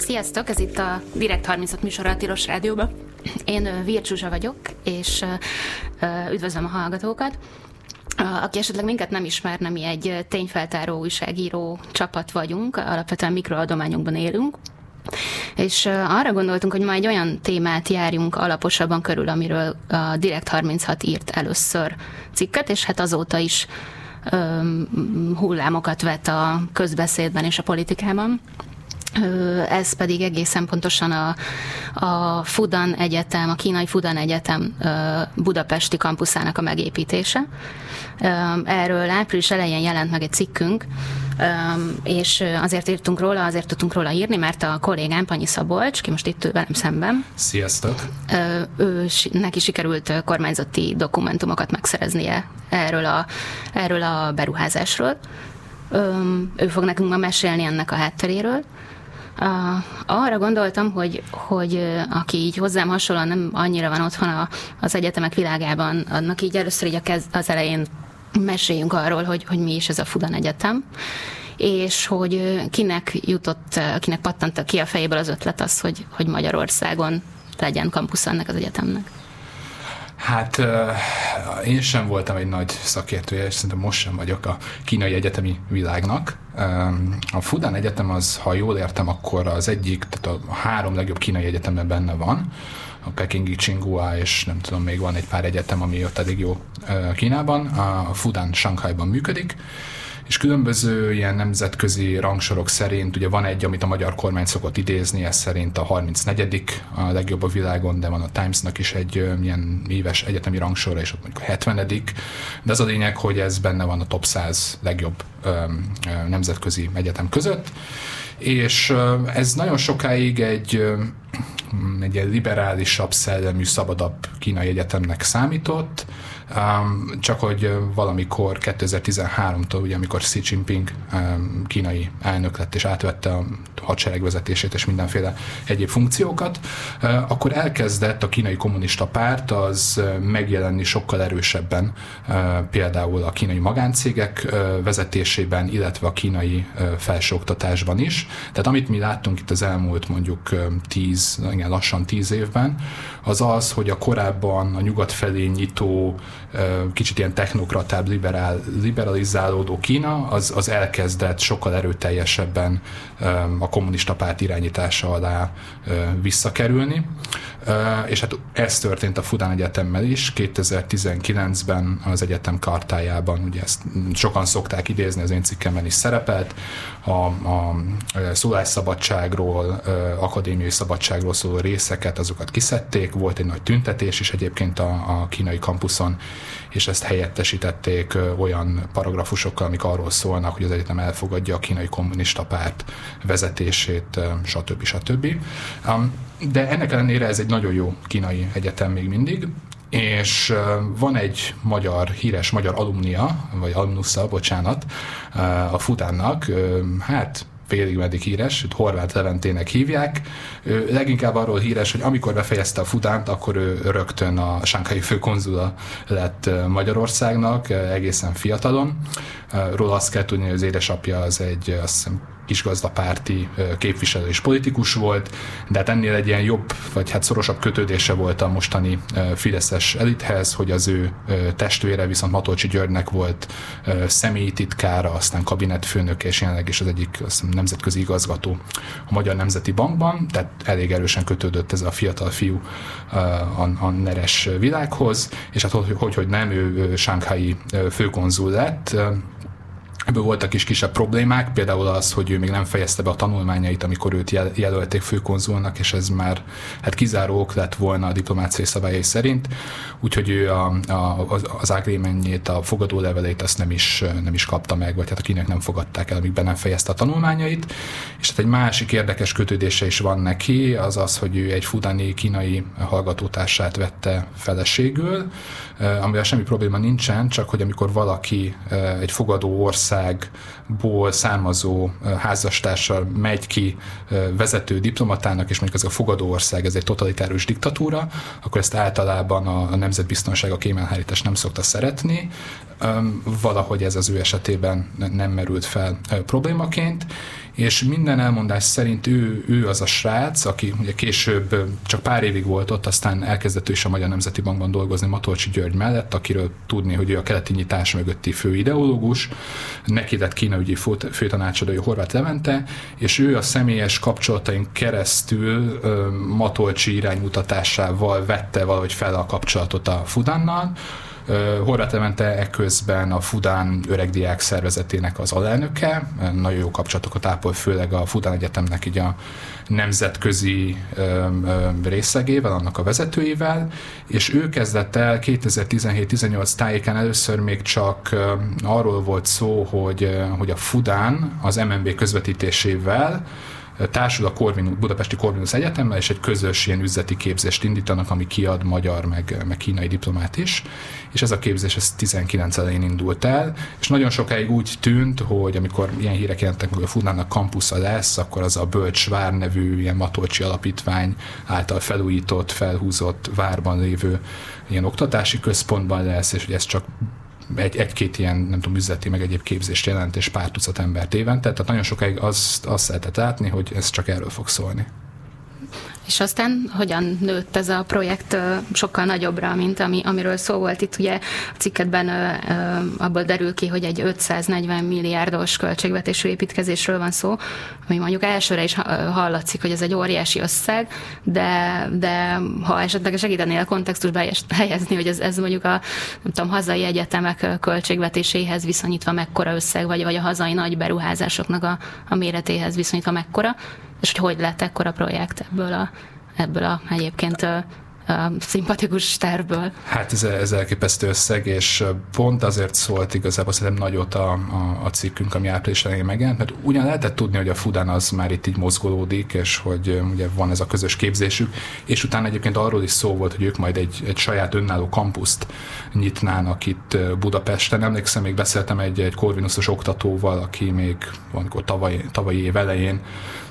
Sziasztok, ez itt a Direkt 36 műsor a Tilos Rádióban. Én Vircsúzsa vagyok, és üdvözlöm a hallgatókat. Aki esetleg minket nem ismerne, mi egy tényfeltáró újságíró csapat vagyunk, alapvetően mikroadományokban élünk, és arra gondoltunk, hogy ma egy olyan témát járjunk alaposabban körül, amiről a Direkt 36 írt először cikket, és hát azóta is hullámokat vet a közbeszédben és a politikában. Ez pedig egészen pontosan a, a Fudan Egyetem, a kínai Fudan Egyetem budapesti kampuszának a megépítése. Erről április elején jelent meg egy cikkünk, és azért írtunk róla, azért tudtunk róla írni, mert a kollégám Panyi Szabolcs, ki most itt ül velem szemben. Sziasztok! Ő, neki sikerült kormányzati dokumentumokat megszereznie erről a, erről a beruházásról. Ő fog nekünk ma mesélni ennek a hátteréről. Arra gondoltam, hogy, hogy aki így hozzám hasonlóan nem annyira van otthon a, az egyetemek világában, annak így először így a kez, az elején meséljünk arról, hogy, hogy mi is ez a Fudan Egyetem, és hogy kinek jutott, kinek pattant ki a fejéből az ötlet az, hogy, hogy Magyarországon legyen kampusz ennek az egyetemnek. Hát én sem voltam egy nagy szakértője, és szerintem most sem vagyok a kínai egyetemi világnak. A Fudan Egyetem az, ha jól értem, akkor az egyik, tehát a három legjobb kínai egyetemben benne van, a Pekingi Tsinghua, és nem tudom, még van egy pár egyetem, ami ott elég jó Kínában. A Fudan Shanghaiban működik, és különböző ilyen nemzetközi rangsorok szerint, ugye van egy, amit a magyar kormány szokott idézni, ez szerint a 34 a legjobb a világon, de van a Timesnak is egy ilyen éves egyetemi rangsora, és ott mondjuk a 70 de az a lényeg, hogy ez benne van a top 100 legjobb nemzetközi egyetem között, és ez nagyon sokáig egy, egy liberálisabb, szellemű, szabadabb kínai egyetemnek számított, csak hogy valamikor 2013-tól, ugye amikor Xi Jinping kínai elnök lett és átvette a hadsereg vezetését és mindenféle egyéb funkciókat, akkor elkezdett a kínai kommunista párt az megjelenni sokkal erősebben például a kínai magáncégek vezetésében, illetve a kínai felsőoktatásban is. Tehát amit mi láttunk itt az elmúlt mondjuk 10, igen, lassan 10 évben, az az, hogy a korábban a nyugat felé nyitó kicsit ilyen technokratább, liberál, liberalizálódó Kína, az, az elkezdett sokkal erőteljesebben a kommunista párt irányítása alá visszakerülni. És hát ez történt a Fudan Egyetemmel is. 2019-ben az egyetem kartájában, ugye ezt sokan szokták idézni, az én cikkemben is szerepelt, a, a szólásszabadságról, akadémiai szabadságról szóló részeket, azokat kiszedték, volt egy nagy tüntetés is egyébként a, a kínai kampuszon, és ezt helyettesítették olyan paragrafusokkal, amik arról szólnak, hogy az egyetem elfogadja a kínai kommunista párt vezetését, stb. stb. De ennek ellenére ez egy nagyon jó kínai egyetem még mindig, és van egy magyar, híres magyar alumnia, vagy alumnusza, bocsánat, a futánnak, hát félig meddig híres, őt Horváth Leventének hívják. Ő leginkább arról híres, hogy amikor befejezte a futánt, akkor ő rögtön a Sánkhai főkonzula lett Magyarországnak, egészen fiatalon. Róla azt kell tudni, hogy az édesapja az egy, azt hiszem, kisgazdapárti képviselő és politikus volt, de hát ennél egy ilyen jobb, vagy hát szorosabb kötődése volt a mostani Fideszes elithez, hogy az ő testvére viszont Matolcsi Györgynek volt személyi titkára, aztán kabinetfőnök, és jelenleg is az egyik nemzetközi igazgató a Magyar Nemzeti Bankban, tehát elég erősen kötődött ez a fiatal fiú a, a neres világhoz, és hát hogy, hogy, hogy nem, ő, ő sánkhái főkonzul lett, Ebből voltak is kisebb problémák, például az, hogy ő még nem fejezte be a tanulmányait, amikor őt jel- jelölték főkonzulnak, és ez már hát kizáró ok lett volna a diplomáciai szabályai szerint, úgyhogy ő a, a, az agreementjét, a fogadólevelét azt nem is, nem is kapta meg, vagy hát a kinek nem fogadták el, amíg be nem fejezte a tanulmányait. És hát egy másik érdekes kötődése is van neki, az az, hogy ő egy fudani kínai hallgatótársát vette feleségül, amivel semmi probléma nincsen, csak hogy amikor valaki egy fogadó országból származó házastársal megy ki vezető diplomatának, és mondjuk ez a fogadó ország, ez egy totalitárius diktatúra, akkor ezt általában a, nemzetbiztonság, a kémelhárítás nem szokta szeretni. Valahogy ez az ő esetében nem merült fel problémaként, és minden elmondás szerint ő, ő az a srác, aki ugye később csak pár évig volt ott, aztán elkezdett ő is a Magyar Nemzeti Bankban dolgozni Matolcsi György mellett, akiről tudni, hogy ő a keleti nyitás mögötti fő ideológus, neki lett kínaügyi főtanácsadói Horváth Levente, és ő a személyes kapcsolataink keresztül Matolcsi iránymutatásával vette valahogy fel a kapcsolatot a Fudannal, Horváth Levente ekközben a Fudán öregdiák szervezetének az alelnöke, nagyon jó kapcsolatokat ápol, főleg a Fudán Egyetemnek így a nemzetközi részlegével, annak a vezetőivel, és ő kezdett el 2017-18 tájéken először még csak arról volt szó, hogy, hogy a Fudán az MNB közvetítésével társul a Corvinus, Budapesti Corvinus Egyetemmel, és egy közös ilyen üzleti képzést indítanak, ami kiad magyar, meg, meg kínai diplomát is, és ez a képzés ez 19 elején indult el, és nagyon sokáig úgy tűnt, hogy amikor ilyen hírek jelentek hogy a Funának kampusza lesz, akkor az a Bölcs Vár nevű ilyen Matolcsi alapítvány által felújított, felhúzott várban lévő ilyen oktatási központban lesz, és hogy ez csak egy, egy-két ilyen, nem tudom, üzleti, meg egyéb képzést jelent, és pár tucat embert évente, tehát nagyon sokáig azt, azt lehetett látni, hogy ez csak erről fog szólni. És aztán hogyan nőtt ez a projekt sokkal nagyobbra, mint ami, amiről szó volt itt. Ugye a cikketben abból derül ki, hogy egy 540 milliárdos költségvetésű építkezésről van szó, ami mondjuk elsőre is hallatszik, hogy ez egy óriási összeg, de, de ha esetleg segítenél a kontextusba helyezni, hogy ez, ez mondjuk a nem tudom, hazai egyetemek költségvetéséhez viszonyítva mekkora összeg, vagy, vagy a hazai nagy beruházásoknak a, a méretéhez viszonyítva mekkora, és hogy hogy lett ekkora projekt ebből a, ebből a egyébként szimpatikus tervből. Hát ez, ez elképesztő összeg, és pont azért szólt igazából szerintem nagyot a, a, a cikkünk, ami április elején megjelent, mert ugyan lehetett tudni, hogy a Fudán az már itt így mozgolódik, és hogy ugye van ez a közös képzésük, és utána egyébként arról is szó volt, hogy ők majd egy, egy saját önálló kampuszt nyitnának itt Budapesten. Emlékszem, még beszéltem egy, egy korvinuszos oktatóval, aki még valamikor tavaly, tavalyi év elején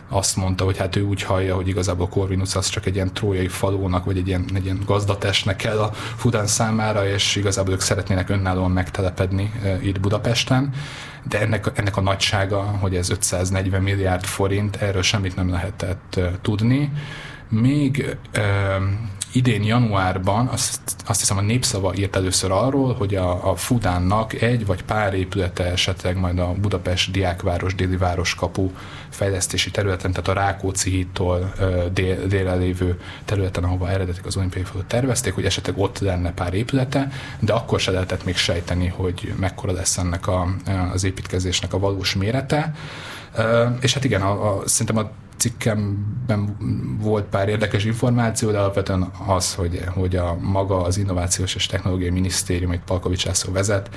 azt mondta, hogy hát ő úgy hallja, hogy igazából Corvinus az csak egy ilyen trójai falónak, vagy egy ilyen, egy ilyen gazdatestnek kell a Fudán számára, és igazából ők szeretnének önállóan megtelepedni e, itt Budapesten, de ennek, ennek a nagysága, hogy ez 540 milliárd forint, erről semmit nem lehetett e, tudni. Még e, idén januárban azt, azt hiszem a Népszava írt először arról, hogy a, a Fudánnak egy vagy pár épülete esetleg majd a Budapest diákváros, déli városkapu fejlesztési területen, tehát a Rákóczi hídtól dél, lévő területen, ahova eredetik az olimpiai fölött tervezték, hogy esetleg ott lenne pár épülete, de akkor se lehetett még sejteni, hogy mekkora lesz ennek a, az építkezésnek a valós mérete. És hát igen, a, a, szerintem a cikkemben volt pár érdekes információ, de alapvetően az, hogy, hogy a maga az Innovációs és Technológiai Minisztérium, egy Palkovics László vezet,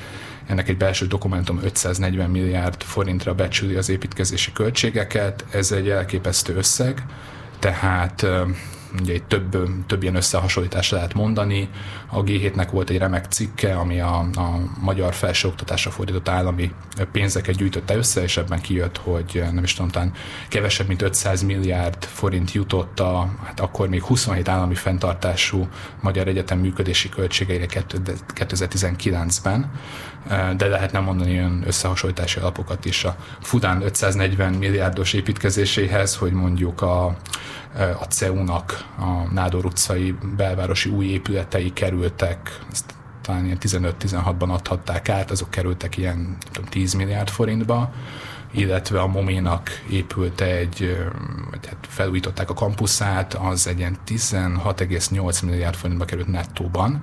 ennek egy belső dokumentum 540 milliárd forintra becsüli az építkezési költségeket, ez egy elképesztő összeg, tehát ugye egy több, több ilyen összehasonlítás lehet mondani. A G7-nek volt egy remek cikke, ami a, a magyar felsőoktatásra fordított állami pénzeket gyűjtötte össze, és ebben kijött, hogy nem is tudom, talán kevesebb, mint 500 milliárd forint jutott a, hát akkor még 27 állami fenntartású magyar egyetem működési költségeire 2019-ben, de lehetne mondani olyan összehasonlítási alapokat is a Fudán 540 milliárdos építkezéséhez, hogy mondjuk a a CEU-nak a Nádor utcai belvárosi új épületei kerültek, ezt talán ilyen 15-16-ban adhatták át, azok kerültek ilyen tudom, 10 milliárd forintba, illetve a Moménak épült egy, vagy hát felújították a kampuszát, az egy ilyen 16,8 milliárd forintba került nettóban,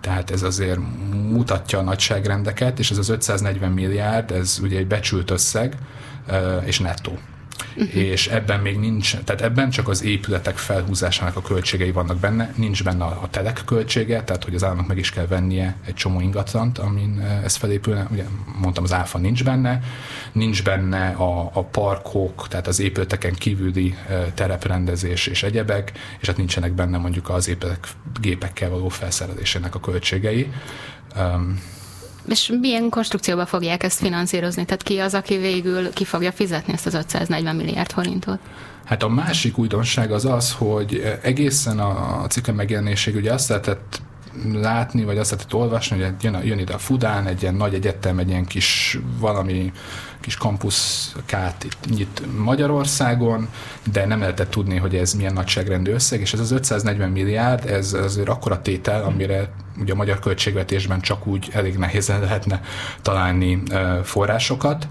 tehát ez azért mutatja a nagyságrendeket, és ez az 540 milliárd, ez ugye egy becsült összeg, és nettó. És ebben még nincs, tehát ebben csak az épületek felhúzásának a költségei vannak benne, nincs benne a, telek költsége, tehát hogy az államnak meg is kell vennie egy csomó ingatlant, amin eh, ez felépülne, ugye mondtam, az áfa nincs benne, nincs benne a, a parkok, tehát az épületeken kívüli eh, tereprendezés és egyebek, és hát nincsenek benne mondjuk az épületek gépekkel való felszerelésének a költségei. Um, és milyen konstrukcióba fogják ezt finanszírozni? Tehát ki az, aki végül ki fogja fizetni ezt az 540 milliárd forintot? Hát a másik újdonság az az, hogy egészen a cikk megjelenéséig ugye azt lehetett látni, vagy azt lehetett olvasni, hogy jön, jön ide a Fudán, egy ilyen nagy egyetem, egy ilyen kis valami kis kampuszkát itt nyit Magyarországon, de nem lehetett tudni, hogy ez milyen nagyságrendű összeg, és ez az 540 milliárd, ez azért akkora tétel, amire ugye a magyar költségvetésben csak úgy elég nehézen lehetne találni forrásokat.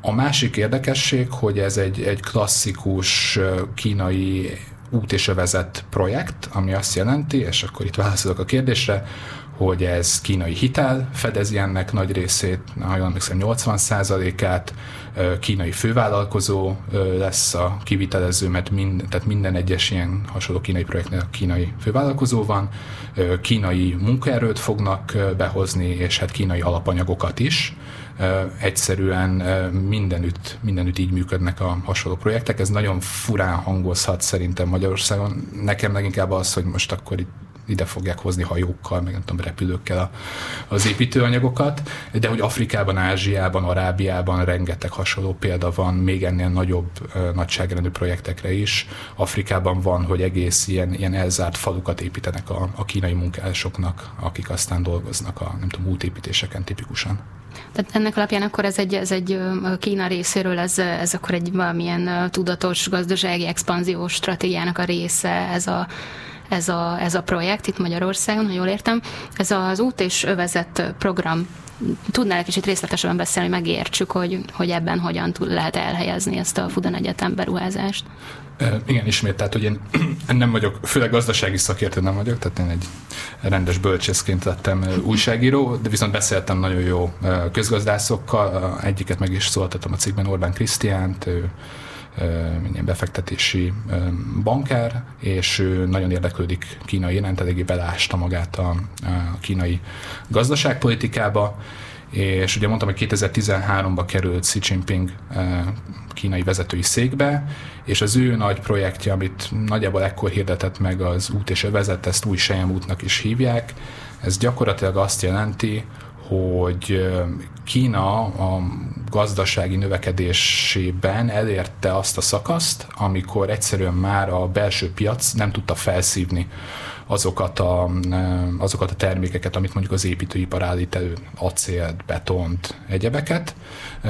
A másik érdekesség, hogy ez egy, egy klasszikus kínai út és övezet projekt, ami azt jelenti, és akkor itt válaszolok a kérdésre, hogy ez kínai hitel fedezi ennek nagy részét, ha jól emlékszem 80%-át, kínai fővállalkozó lesz a kivitelező, mert mind, tehát minden egyes ilyen hasonló kínai projektnél kínai fővállalkozó van, kínai munkaerőt fognak behozni, és hát kínai alapanyagokat is, egyszerűen mindenütt, mindenütt így működnek a hasonló projektek. Ez nagyon furán hangozhat szerintem Magyarországon. Nekem leginkább az, hogy most akkor itt ide fogják hozni hajókkal, meg nem tudom, repülőkkel a, az építőanyagokat, de hogy Afrikában, Ázsiában, Arábiában rengeteg hasonló példa van, még ennél nagyobb nagyságrendű projektekre is. Afrikában van, hogy egész ilyen, ilyen elzárt falukat építenek a, a kínai munkásoknak, akik aztán dolgoznak a nem tudom, útépítéseken tipikusan. Tehát ennek alapján akkor ez egy, ez egy Kína részéről, ez, ez akkor egy valamilyen tudatos gazdasági expanziós stratégiának a része, ez a ez a, ez a projekt itt Magyarországon, ha jól értem. Ez az út és övezet program tudnál egy kicsit részletesen beszélni, hogy megértsük, hogy, hogy ebben hogyan tud, lehet elhelyezni ezt a Fudan Egyetem beruházást? Igen, ismét, tehát hogy én nem vagyok, főleg gazdasági szakértő nem vagyok, tehát én egy rendes bölcsészként lettem újságíró, de viszont beszéltem nagyon jó közgazdászokkal, egyiket meg is szóltatom a cikkben, Orbán Krisztiánt, ő ilyen befektetési bankár, és ő nagyon érdeklődik kínai iránt, eléggé belásta magát a, a kínai gazdaságpolitikába, és ugye mondtam, hogy 2013-ba került Xi Jinping kínai vezetői székbe, és az ő nagy projektje, amit nagyjából ekkor hirdetett meg az út és övezet, ezt új Sejem útnak is hívják, ez gyakorlatilag azt jelenti, hogy Kína a gazdasági növekedésében elérte azt a szakaszt, amikor egyszerűen már a belső piac nem tudta felszívni azokat a, azokat a termékeket, amit mondjuk az építőipar állít elő, acélt, betont, egyebeket.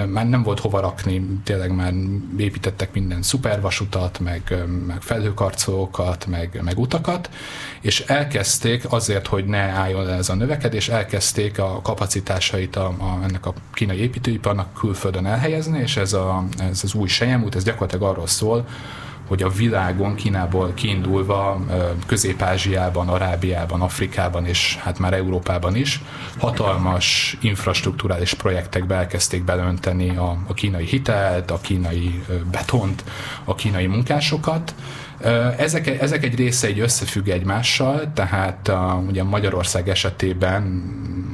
Már nem volt hova rakni, tényleg már építettek minden szupervasutat, meg, meg felhőkarcolókat, meg, meg utakat, és elkezdték azért, hogy ne álljon le ez a növekedés, elkezdték a kapacitásait a, a, ennek a kínai építőiparnak külföldön elhelyezni, és ez, a, ez az új sejemút, ez gyakorlatilag arról szól, hogy a világon Kínából kiindulva Közép-Ázsiában, Arábiában, Afrikában és hát már Európában is hatalmas infrastruktúrális projektekbe elkezdték belönteni a, a kínai hitelt, a kínai betont, a kínai munkásokat, ezek, ezek egy része egy összefügg egymással, tehát a, ugye Magyarország esetében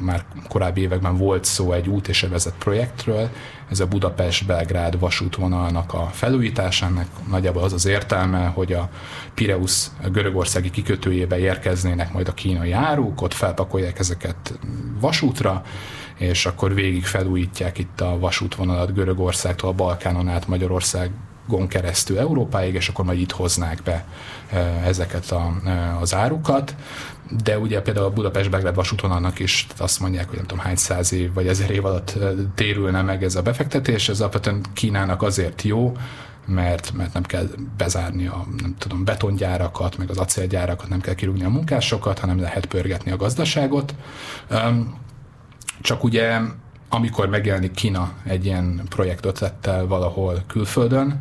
már korábbi években volt szó egy út és projektről, ez a Budapest-Belgrád vasútvonalnak a felújításának nagyjából az az értelme, hogy a Pireus görögországi kikötőjébe érkeznének majd a kínai áruk, ott felpakolják ezeket vasútra, és akkor végig felújítják itt a vasútvonalat Görögországtól a Balkánon át Magyarország gon keresztül Európáig, és akkor majd itt hoznák be ezeket a, az árukat. De ugye például a Budapest-Belgrád vasútvonalnak is azt mondják, hogy nem tudom hány száz év vagy ezer év alatt térülne meg ez a befektetés, ez alapvetően Kínának azért jó, mert, mert nem kell bezárni a nem tudom, betongyárakat, meg az acélgyárakat, nem kell kirúgni a munkásokat, hanem lehet pörgetni a gazdaságot. Csak ugye amikor megjelenik Kína egy ilyen projektötlettel valahol külföldön,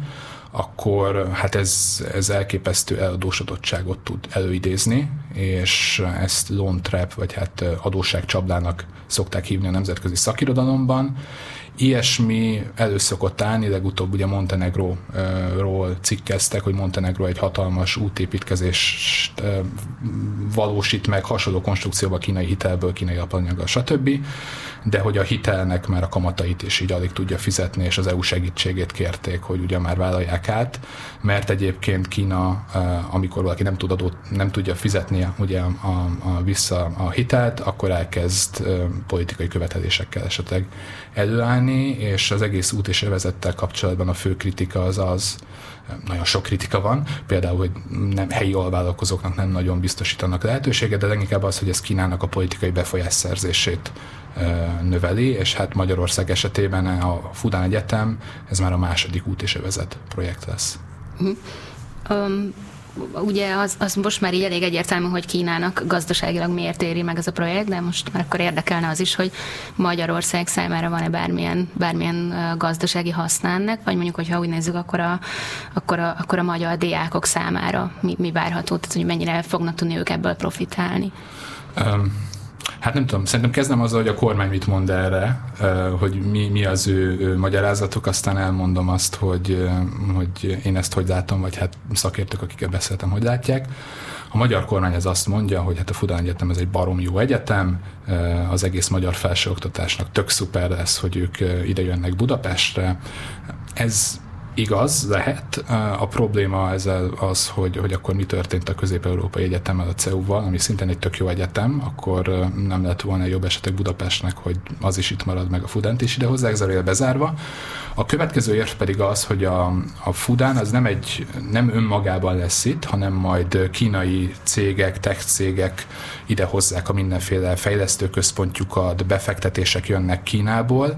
akkor hát ez, ez elképesztő eladósodottságot tud előidézni, és ezt loan trap, vagy hát adósságcsapdának szokták hívni a nemzetközi szakirodalomban, Ilyesmi előszokott állni, legutóbb ugye Montenegróról cikkeztek, hogy Montenegro egy hatalmas útépítkezést valósít meg hasonló konstrukcióba kínai hitelből, kínai alapanyaggal, stb. de hogy a hitelnek már a kamatait is így alig tudja fizetni, és az EU segítségét kérték, hogy ugye már vállalják át, mert egyébként Kína, amikor valaki nem, tud adót, nem tudja fizetni ugye a, a vissza a hitelt, akkor elkezd politikai követelésekkel esetleg előállni, és az egész út és övezettel kapcsolatban a fő kritika az az, nagyon sok kritika van, például, hogy nem helyi alvállalkozóknak nem nagyon biztosítanak lehetőséget, de leginkább az, hogy ez Kínának a politikai befolyás szerzését növeli, és hát Magyarország esetében a Fudán Egyetem, ez már a második út és övezet projekt lesz. Um, ugye az, az most már így elég egyértelmű, hogy Kínának gazdaságilag miért éri meg ez a projekt, de most már akkor érdekelne az is, hogy Magyarország számára van-e bármilyen, bármilyen gazdasági haszna ennek, vagy mondjuk, hogyha úgy nézzük, akkor a, akkor a, akkor a magyar diákok számára mi, mi várható, tehát hogy mennyire fognak tudni ők ebből profitálni. Um, Hát nem tudom, szerintem kezdem azzal, hogy a kormány mit mond erre, hogy mi, mi az ő, ő magyarázatok, aztán elmondom azt, hogy, hogy én ezt hogy látom, vagy hát szakértők, akikkel beszéltem, hogy látják. A magyar kormány az azt mondja, hogy hát a Fudán Egyetem ez egy barom jó egyetem, az egész magyar felsőoktatásnak tök szuper lesz, hogy ők ide jönnek Budapestre. Ez igaz, lehet. A probléma ezzel az, hogy, hogy akkor mi történt a Közép-Európai Egyetemmel, a CEU-val, ami szintén egy tök jó egyetem, akkor nem lett volna jobb esetek Budapestnek, hogy az is itt marad, meg a Fudent is ide hozzá, ez bezárva. A következő érv pedig az, hogy a, a Fudán az nem, egy, nem önmagában lesz itt, hanem majd kínai cégek, tech cégek ide hozzák a mindenféle fejlesztőközpontjukat, befektetések jönnek Kínából.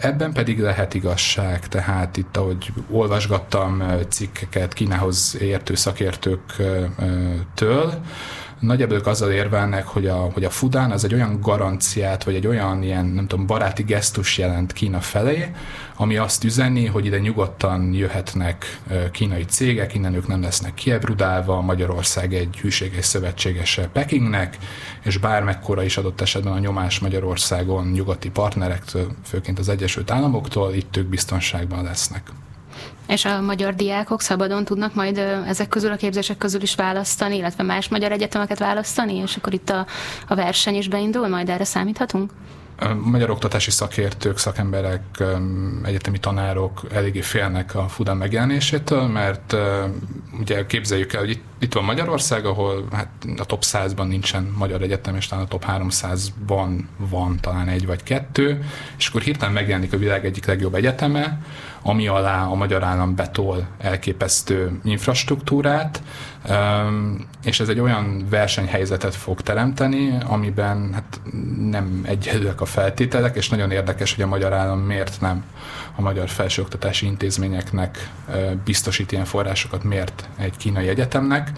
Ebben pedig lehet igazság, tehát itt, ahogy olvasgattam cikkeket Kínához értő szakértőktől, nagyjából ők azzal érvelnek, hogy a, hogy a Fudán az egy olyan garanciát, vagy egy olyan ilyen, nem tudom, baráti gesztus jelent Kína felé, ami azt üzeni, hogy ide nyugodtan jöhetnek kínai cégek, innen ők nem lesznek kiebrudálva, Magyarország egy hűséges szövetségese Pekingnek, és bármekkora is adott esetben a nyomás Magyarországon nyugati partnerektől, főként az Egyesült Államoktól, itt ők biztonságban lesznek. És a magyar diákok szabadon tudnak majd ezek közül a képzések közül is választani, illetve más magyar egyetemeket választani, és akkor itt a, a verseny is beindul, majd erre számíthatunk? magyar oktatási szakértők, szakemberek, egyetemi tanárok eléggé félnek a Fudán megjelenésétől, mert ugye képzeljük el, hogy itt, itt van Magyarország, ahol hát a top 100-ban nincsen magyar egyetem, és talán a top 300-ban van talán egy vagy kettő, és akkor hirtelen megjelenik a világ egyik legjobb egyeteme, ami alá a magyar állam betol elképesztő infrastruktúrát, és ez egy olyan versenyhelyzetet fog teremteni, amiben hát nem egyedülek a feltételek, és nagyon érdekes, hogy a magyar állam miért nem a magyar felsőoktatási intézményeknek biztosít ilyen forrásokat, miért egy kínai egyetemnek.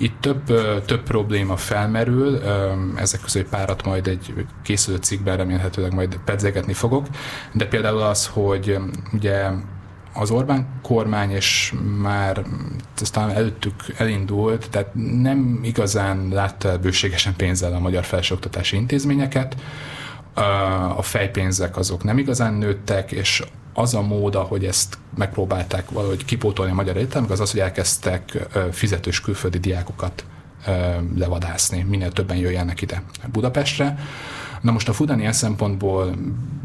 Itt több, több probléma felmerül, ezek közül párat majd egy készülő cikkben remélhetőleg majd pedzegetni fogok, de például az, hogy ugye az Orbán kormány, és már aztán előttük elindult, tehát nem igazán látta bőségesen pénzzel a magyar felsőoktatási intézményeket, a fejpénzek azok nem igazán nőttek, és az a mód, hogy ezt megpróbálták valahogy kipótolni a magyar egyetemek, az az, hogy elkezdtek fizetős külföldi diákokat levadászni, minél többen jöjjenek ide Budapestre. Na most a Fudan ilyen szempontból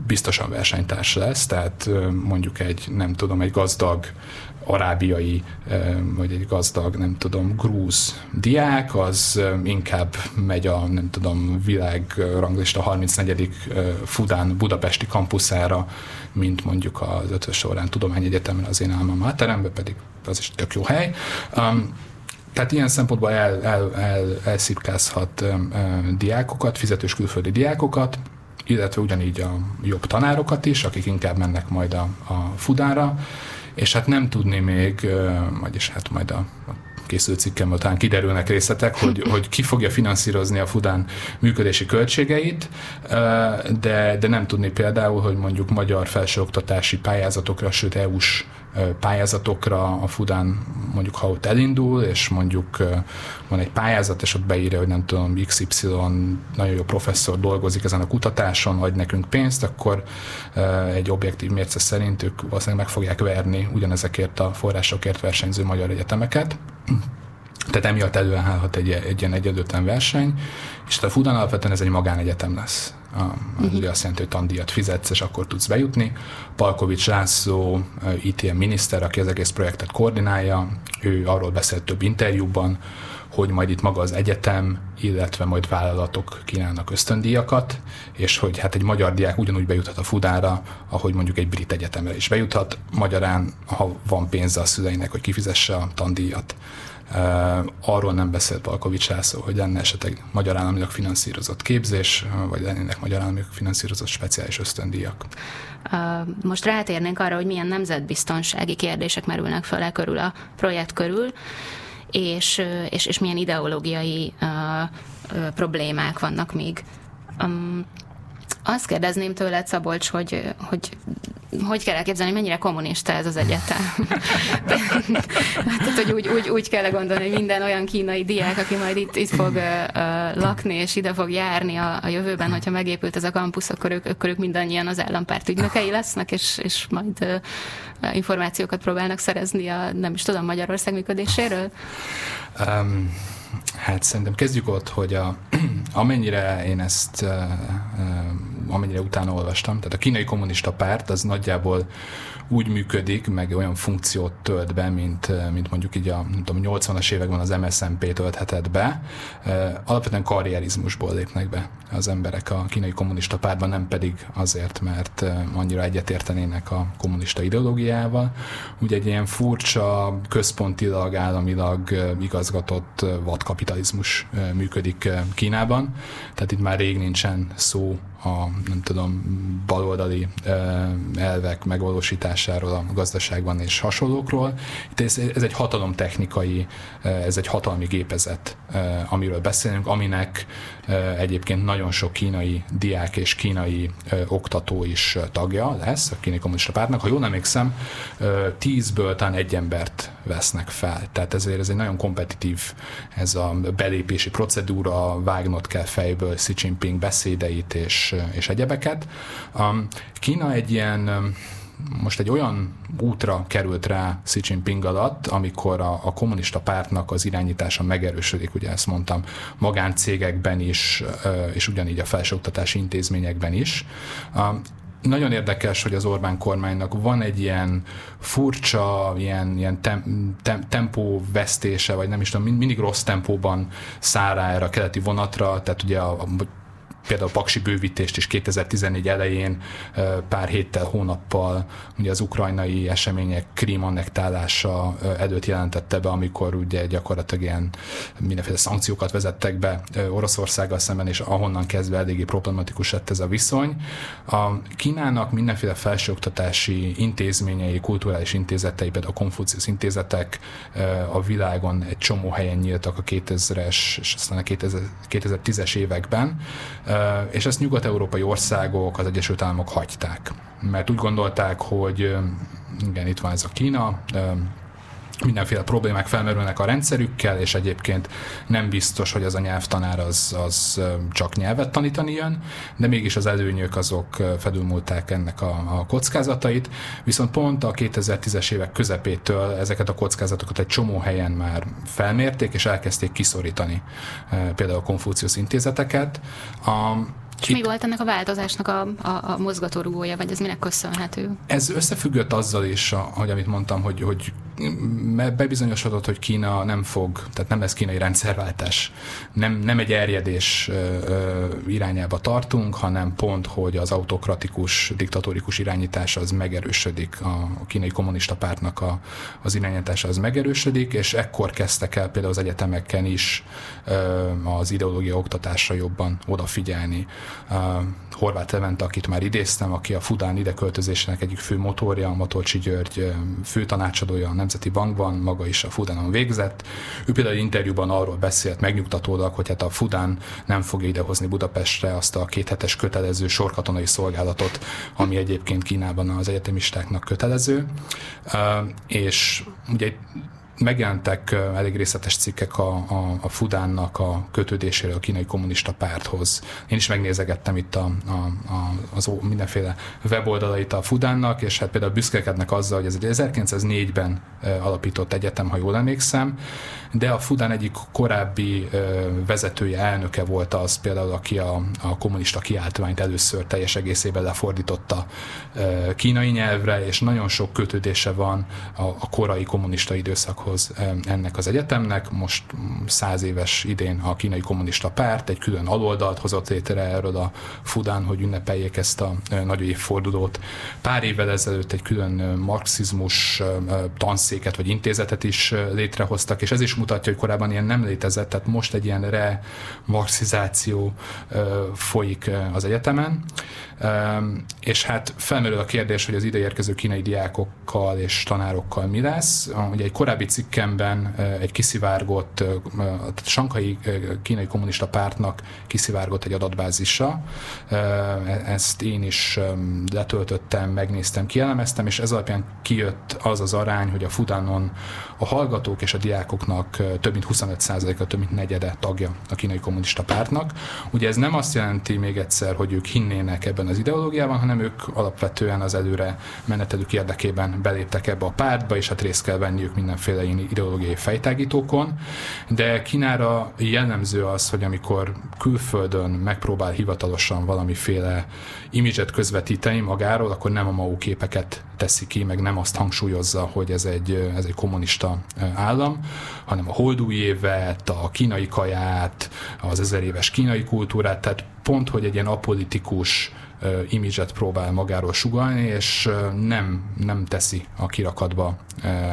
biztosan versenytárs lesz, tehát mondjuk egy, nem tudom, egy gazdag arábiai, vagy egy gazdag, nem tudom, grúz diák, az inkább megy a, nem tudom, világ ranglista 34. Fudán budapesti kampuszára, mint mondjuk az ötös során tudományegyetemen az én álmam máterembe, pedig az is tök jó hely. Um, tehát ilyen szempontból el, el, el, elszipkázhat diákokat, fizetős külföldi diákokat, illetve ugyanígy a jobb tanárokat is, akik inkább mennek majd a, a Fudára, és hát nem tudni még, vagyis hát majd a, a készülő cikkemből talán kiderülnek részletek, hogy, hogy ki fogja finanszírozni a Fudán működési költségeit, de, de nem tudni például, hogy mondjuk magyar felsőoktatási pályázatokra, sőt EU-s pályázatokra a Fudán mondjuk ha ott elindul, és mondjuk van egy pályázat, és ott beírja, hogy nem tudom, XY nagyon jó professzor dolgozik ezen a kutatáson, adj nekünk pénzt, akkor egy objektív mérce szerint ők valószínűleg meg fogják verni ugyanezekért a forrásokért versenyző magyar egyetemeket. Tehát emiatt előállhat egy, egy ilyen egyedülten verseny, és a Fudan alapvetően ez egy magánegyetem lesz. A, uh-huh. Ugye azt jelenti, hogy tandíjat fizetsz, és akkor tudsz bejutni. Palkovics László, ITM miniszter, aki az egész projektet koordinálja, ő arról beszélt több interjúban, hogy majd itt maga az egyetem, illetve majd vállalatok kínálnak ösztöndíjakat, és hogy hát egy magyar diák ugyanúgy bejuthat a Fudára, ahogy mondjuk egy brit egyetemre is bejuthat, magyarán, ha van pénze a szüleinek, hogy kifizesse a tandíjat. Arról nem beszélt Palkovics László, hogy lenne esetleg magyar államilag finanszírozott képzés, vagy lennének magyar államilag finanszírozott speciális ösztöndíjak. Most rátérnénk arra, hogy milyen nemzetbiztonsági kérdések merülnek fel e körül a projekt körül és, és, és milyen ideológiai problémák vannak még. Um, azt kérdezném tőled, Szabolcs, hogy, hogy hogy kell elképzelni, mennyire kommunista ez az egyetem. Tehát, hogy úgy, úgy, úgy kell gondolni, hogy minden olyan kínai diák, aki majd itt, itt fog uh, lakni, és ide fog járni a, a jövőben, hogyha megépült ez a kampusz, akkor ők, akkor ők mindannyian az állampárt ügynökei lesznek, és, és majd uh, információkat próbálnak szerezni a, nem is tudom, Magyarország működéséről? Um, hát szerintem kezdjük ott, hogy a, amennyire én ezt amennyire utána olvastam, tehát a kínai kommunista párt az nagyjából úgy működik, meg olyan funkciót tölt be, mint, mint mondjuk így a tudom, 80-as években az MSZNP tölthetett be. Alapvetően karrierizmusból lépnek be az emberek a kínai kommunista pártban, nem pedig azért, mert annyira egyetértenének a kommunista ideológiával. Ugye egy ilyen furcsa, központilag, államilag igazgatott vadkapitalizmus működik Kínában, tehát itt már rég nincsen szó a nem tudom, baloldali elvek megvalósításáról a gazdaságban és hasonlókról. Itt ez, ez egy hatalomtechnikai, ez egy hatalmi gépezet, amiről beszélünk, aminek egyébként nagyon sok kínai diák és kínai oktató is tagja lesz a kínai kommunista pártnak. Ha jól emlékszem, tízből talán egy embert vesznek fel. Tehát ezért ez egy nagyon kompetitív ez a belépési procedúra, vágnod kell fejből Xi Jinping beszédeit és, és egyebeket. Kína egy ilyen most egy olyan útra került rá Xi Jinping alatt, amikor a, a kommunista pártnak az irányítása megerősödik, ugye ezt mondtam, magáncégekben is, és ugyanígy a felsőoktatási intézményekben is. Nagyon érdekes, hogy az Orbán kormánynak van egy ilyen furcsa, ilyen, ilyen tem, tem, tempóvesztése, vagy nem is tudom, mindig rossz tempóban száll rá erre a keleti vonatra, tehát ugye a, a például a Paksi bővítést is 2014 elején pár héttel, hónappal ugye az ukrajnai események Krím annektálása előtt jelentette be, amikor ugye gyakorlatilag ilyen mindenféle szankciókat vezettek be Oroszországgal szemben, és ahonnan kezdve eléggé problematikus lett ez a viszony. A Kínának mindenféle felsőoktatási intézményei, kulturális intézetei, például a Konfucius intézetek a világon egy csomó helyen nyíltak a 2000-es és aztán a 2010-es években, és ezt nyugat-európai országok, az Egyesült Államok hagyták, mert úgy gondolták, hogy igen, itt van ez a Kína, mindenféle problémák felmerülnek a rendszerükkel, és egyébként nem biztos, hogy az a nyelvtanár az, az csak nyelvet tanítani jön, de mégis az előnyök azok felülmúlták ennek a, a kockázatait, viszont pont a 2010-es évek közepétől ezeket a kockázatokat egy csomó helyen már felmérték, és elkezdték kiszorítani például a Konfucius intézeteket. A, és Itt, mi volt ennek a változásnak a, a, a mozgatórugója, vagy ez minek köszönhető? Ez összefüggött azzal is, hogy amit mondtam, hogy, hogy bebizonyosodott, hogy Kína nem fog, tehát nem lesz kínai rendszerváltás, nem, nem egy erjedés irányába tartunk, hanem pont, hogy az autokratikus, diktatórikus irányítás az megerősödik, a, kínai kommunista pártnak a, az irányítása az megerősödik, és ekkor kezdtek el például az egyetemeken is az ideológia oktatásra jobban odafigyelni. Horváth Levente, akit már idéztem, aki a Fudán ideköltözésének egyik fő motorja, Matolcsi György fő tanácsadója a Nemzeti Bankban, maga is a Fudánon végzett. Ő például interjúban arról beszélt megnyugtatólag, hogy hát a Fudán nem fogja idehozni Budapestre azt a kéthetes kötelező sorkatonai szolgálatot, ami egyébként Kínában az egyetemistáknak kötelező. És ugye megjelentek elég részletes cikkek a, a, a Fudánnak a kötődéséről a kínai kommunista párthoz. Én is megnézegettem itt a, a, a, az mindenféle weboldalait a Fudánnak, és hát például büszkekednek azzal, hogy ez egy 1904-ben alapított egyetem, ha jól emlékszem, de a Fudán egyik korábbi vezetője, elnöke volt az például, aki a, a kommunista kiáltványt először teljes egészében lefordította kínai nyelvre, és nagyon sok kötődése van a, a korai kommunista időszakhoz ennek az egyetemnek. Most száz éves idén a kínai kommunista párt egy külön aloldalt hozott létre erről a Fudán, hogy ünnepeljék ezt a nagy évfordulót. Pár évvel ezelőtt egy külön marxizmus tanszéket vagy intézetet is létrehoztak, és ez is mutatja, hogy korábban ilyen nem létezett, tehát most egy ilyen re-marxizáció folyik az egyetemen. És hát felmerül a kérdés, hogy az ideérkező kínai diákokkal és tanárokkal mi lesz. Ugye egy korábbi cikkemben egy kiszivárgott, a Sankai kínai kommunista pártnak kiszivárgott egy adatbázisa. E, ezt én is letöltöttem, megnéztem, kielemeztem, és ez alapján kijött az az arány, hogy a Fudanon a hallgatók és a diákoknak több mint 25%-a, több mint negyede tagja a kínai kommunista pártnak. Ugye ez nem azt jelenti még egyszer, hogy ők hinnének ebben az ideológiában, hanem ők alapvetően az előre menetelük érdekében beléptek ebbe a pártba, és hát részt kell venniük mindenféle ideológiai fejtágítókon. De Kínára jellemző az, hogy amikor külföldön megpróbál hivatalosan valamiféle imidzset közvetíteni magáról, akkor nem a MAU képeket teszi ki, meg nem azt hangsúlyozza, hogy ez egy, ez egy kommunista állam, hanem a holdúj évet, a kínai kaját, az ezer éves kínai kultúrát, tehát pont, hogy egy ilyen apolitikus imidzset próbál magáról sugalni, és nem, nem teszi a kirakatba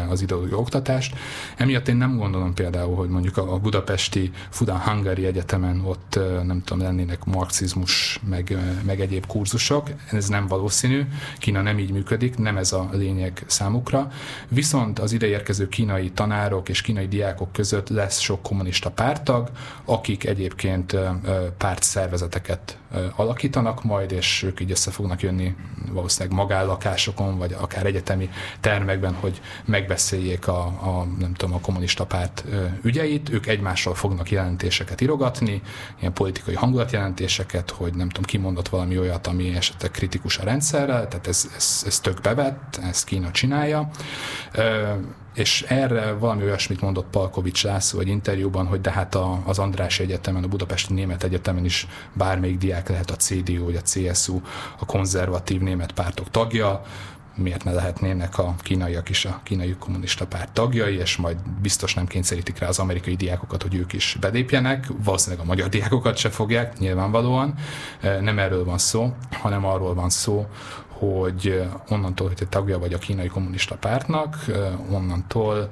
az ideológiai oktatást. Emiatt én nem gondolom például, hogy mondjuk a budapesti Fudan Hungary Egyetemen ott nem tudom, lennének marxizmus, meg, meg egyéb kurzusok. Ez nem valószínű. Kína nem így működik, nem ez a lényeg számukra. Viszont az ideérkező kínai tanárok és kínai diákok között lesz sok kommunista pártag, akik egyébként pártszervezeteket alakítanak majd, és ők így össze fognak jönni valószínűleg magállakásokon, vagy akár egyetemi termekben, hogy megbeszéljék a, a, nem tudom, a kommunista párt ügyeit, ők egymással fognak jelentéseket irogatni, ilyen politikai hangulatjelentéseket, hogy nem tudom, kimondott valami olyat, ami esetleg kritikus a rendszerrel, tehát ez, ez, ez tök bevett, ezt Kína csinálja és erre valami olyasmit mondott Palkovics László egy interjúban, hogy de hát a, az András Egyetemen, a Budapesti Német Egyetemen is bármelyik diák lehet a CDU vagy a CSU, a konzervatív német pártok tagja, miért ne lehetnének a kínaiak is a kínai kommunista párt tagjai, és majd biztos nem kényszerítik rá az amerikai diákokat, hogy ők is belépjenek, valószínűleg a magyar diákokat se fogják, nyilvánvalóan. Nem erről van szó, hanem arról van szó, hogy onnantól, hogy te tagja vagy a kínai kommunista pártnak, onnantól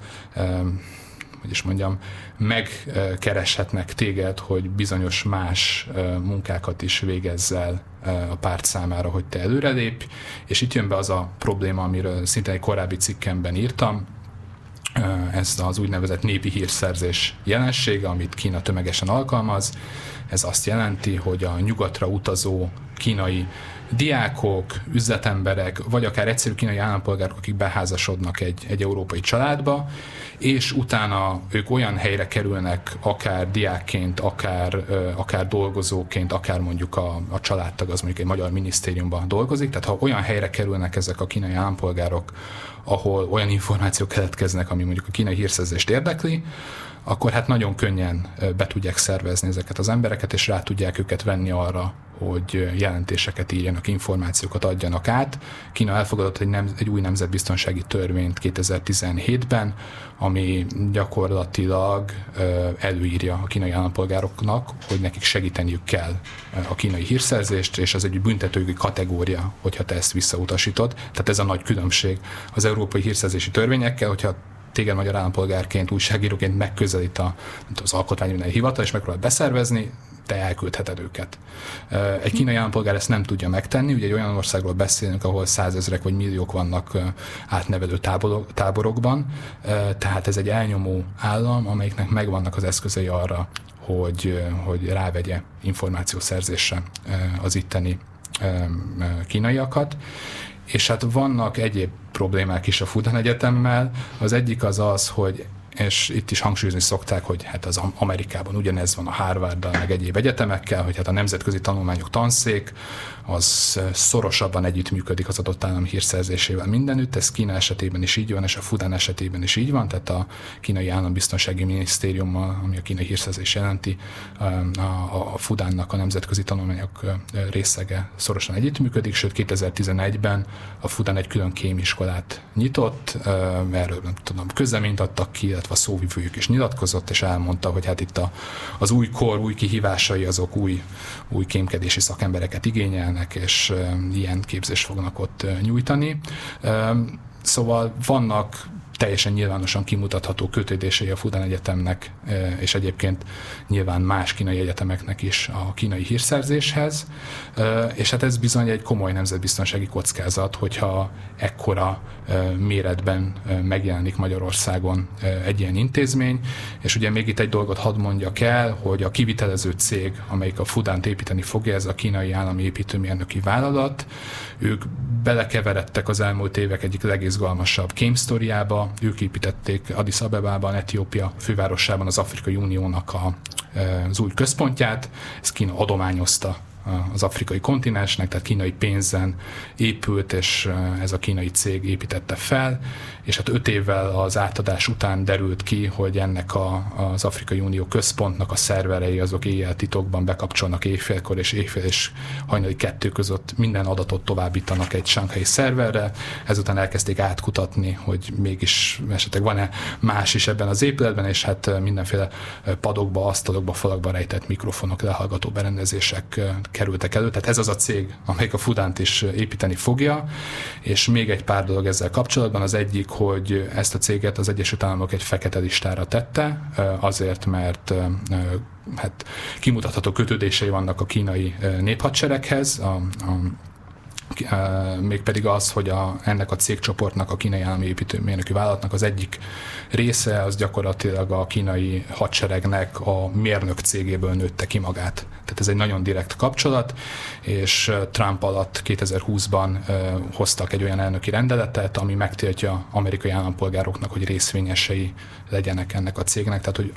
hogy is mondjam, megkereshetnek téged, hogy bizonyos más munkákat is végezzel a párt számára, hogy te előrelépj, és itt jön be az a probléma, amiről szinte egy korábbi cikkemben írtam, ez az úgynevezett népi hírszerzés jelensége, amit Kína tömegesen alkalmaz. Ez azt jelenti, hogy a nyugatra utazó kínai diákok, üzletemberek, vagy akár egyszerű kínai állampolgárok, akik beházasodnak egy, egy európai családba, és utána ők olyan helyre kerülnek, akár diákként, akár, akár dolgozóként, akár mondjuk a, a családtag az mondjuk egy magyar minisztériumban dolgozik, tehát ha olyan helyre kerülnek ezek a kínai állampolgárok, ahol olyan információk keletkeznek, ami mondjuk a kínai hírszerzést érdekli, akkor hát nagyon könnyen be tudják szervezni ezeket az embereket, és rá tudják őket venni arra, hogy jelentéseket írjanak, információkat adjanak át. Kína elfogadott egy, nem, egy új nemzetbiztonsági törvényt 2017-ben, ami gyakorlatilag előírja a kínai állampolgároknak, hogy nekik segíteniük kell a kínai hírszerzést, és az egy büntetőjogi kategória, hogyha te ezt visszautasítod. Tehát ez a nagy különbség az európai hírszerzési törvényekkel, hogyha téged magyar állampolgárként, újságíróként megközelít a, az alkotmányügyi hivatal, és megpróbál beszervezni, te elküldheted őket. Egy kínai állampolgár ezt nem tudja megtenni, ugye egy olyan országról beszélünk, ahol százezrek vagy milliók vannak átnevelő táborokban, tehát ez egy elnyomó állam, amelyiknek megvannak az eszközei arra, hogy, hogy rávegye információszerzésre az itteni kínaiakat, és hát vannak egyéb problémák is a Fudan Egyetemmel. Az egyik az az, hogy és itt is hangsúlyozni szokták, hogy hát az Amerikában ugyanez van a harvard meg egyéb egyetemekkel, hogy hát a nemzetközi tanulmányok tanszék, az szorosabban együttműködik az adott állam hírszerzésével mindenütt. Ez Kína esetében is így van, és a Fudán esetében is így van, tehát a kínai állambiztonsági minisztériummal, ami a kínai hírszerzés jelenti, a Fudánnak a nemzetközi tanulmányok részege szorosan együttműködik, sőt 2011-ben a Fudán egy külön kémiskolát nyitott, erről nem tudom, közleményt adtak ki, illetve a szóvivőjük is nyilatkozott, és elmondta, hogy hát itt a, az új kor, új kihívásai azok új, új kémkedési szakembereket igényelnek, és ilyen képzést fognak ott nyújtani. Szóval vannak teljesen nyilvánosan kimutatható kötődései a Fudan Egyetemnek, és egyébként nyilván más kínai egyetemeknek is a kínai hírszerzéshez, és hát ez bizony egy komoly nemzetbiztonsági kockázat, hogyha ekkora méretben megjelenik Magyarországon egy ilyen intézmény, és ugye még itt egy dolgot hadd mondjak el, hogy a kivitelező cég, amelyik a Fudánt építeni fogja, ez a kínai állami építőmérnöki vállalat, ők belekeveredtek az elmúlt évek egyik legizgalmasabb game sztoriába, ők építették Addis Abebában, Etiópia fővárosában az Afrikai Uniónak a, az új központját, ezt Kína adományozta az afrikai kontinensnek, tehát kínai pénzen épült, és ez a kínai cég építette fel, és hát öt évvel az átadás után derült ki, hogy ennek a, az Afrikai Unió központnak a szerverei azok éjjel titokban bekapcsolnak éjfélkor, és éjfél és hajnali kettő között minden adatot továbbítanak egy sánkhai szerverre, ezután elkezdték átkutatni, hogy mégis esetleg van-e más is ebben az épületben, és hát mindenféle padokba, asztalokba, falakba rejtett mikrofonok, lehallgató berendezések kerültek elő. Tehát ez az a cég, amelyik a Fudánt is építeni fogja, és még egy pár dolog ezzel kapcsolatban. Az egyik, hogy ezt a céget az Egyesült Államok egy fekete listára tette, azért, mert hát kimutatható kötődései vannak a kínai néphadsereghez, a, a mégpedig az, hogy a, ennek a cégcsoportnak, a kínai állami építőmérnöki vállalatnak az egyik része az gyakorlatilag a kínai hadseregnek a mérnök cégéből nőtte ki magát. Tehát ez egy nagyon direkt kapcsolat, és Trump alatt 2020-ban hoztak egy olyan elnöki rendeletet, ami megtiltja amerikai állampolgároknak, hogy részvényesei legyenek ennek a cégnek, tehát hogy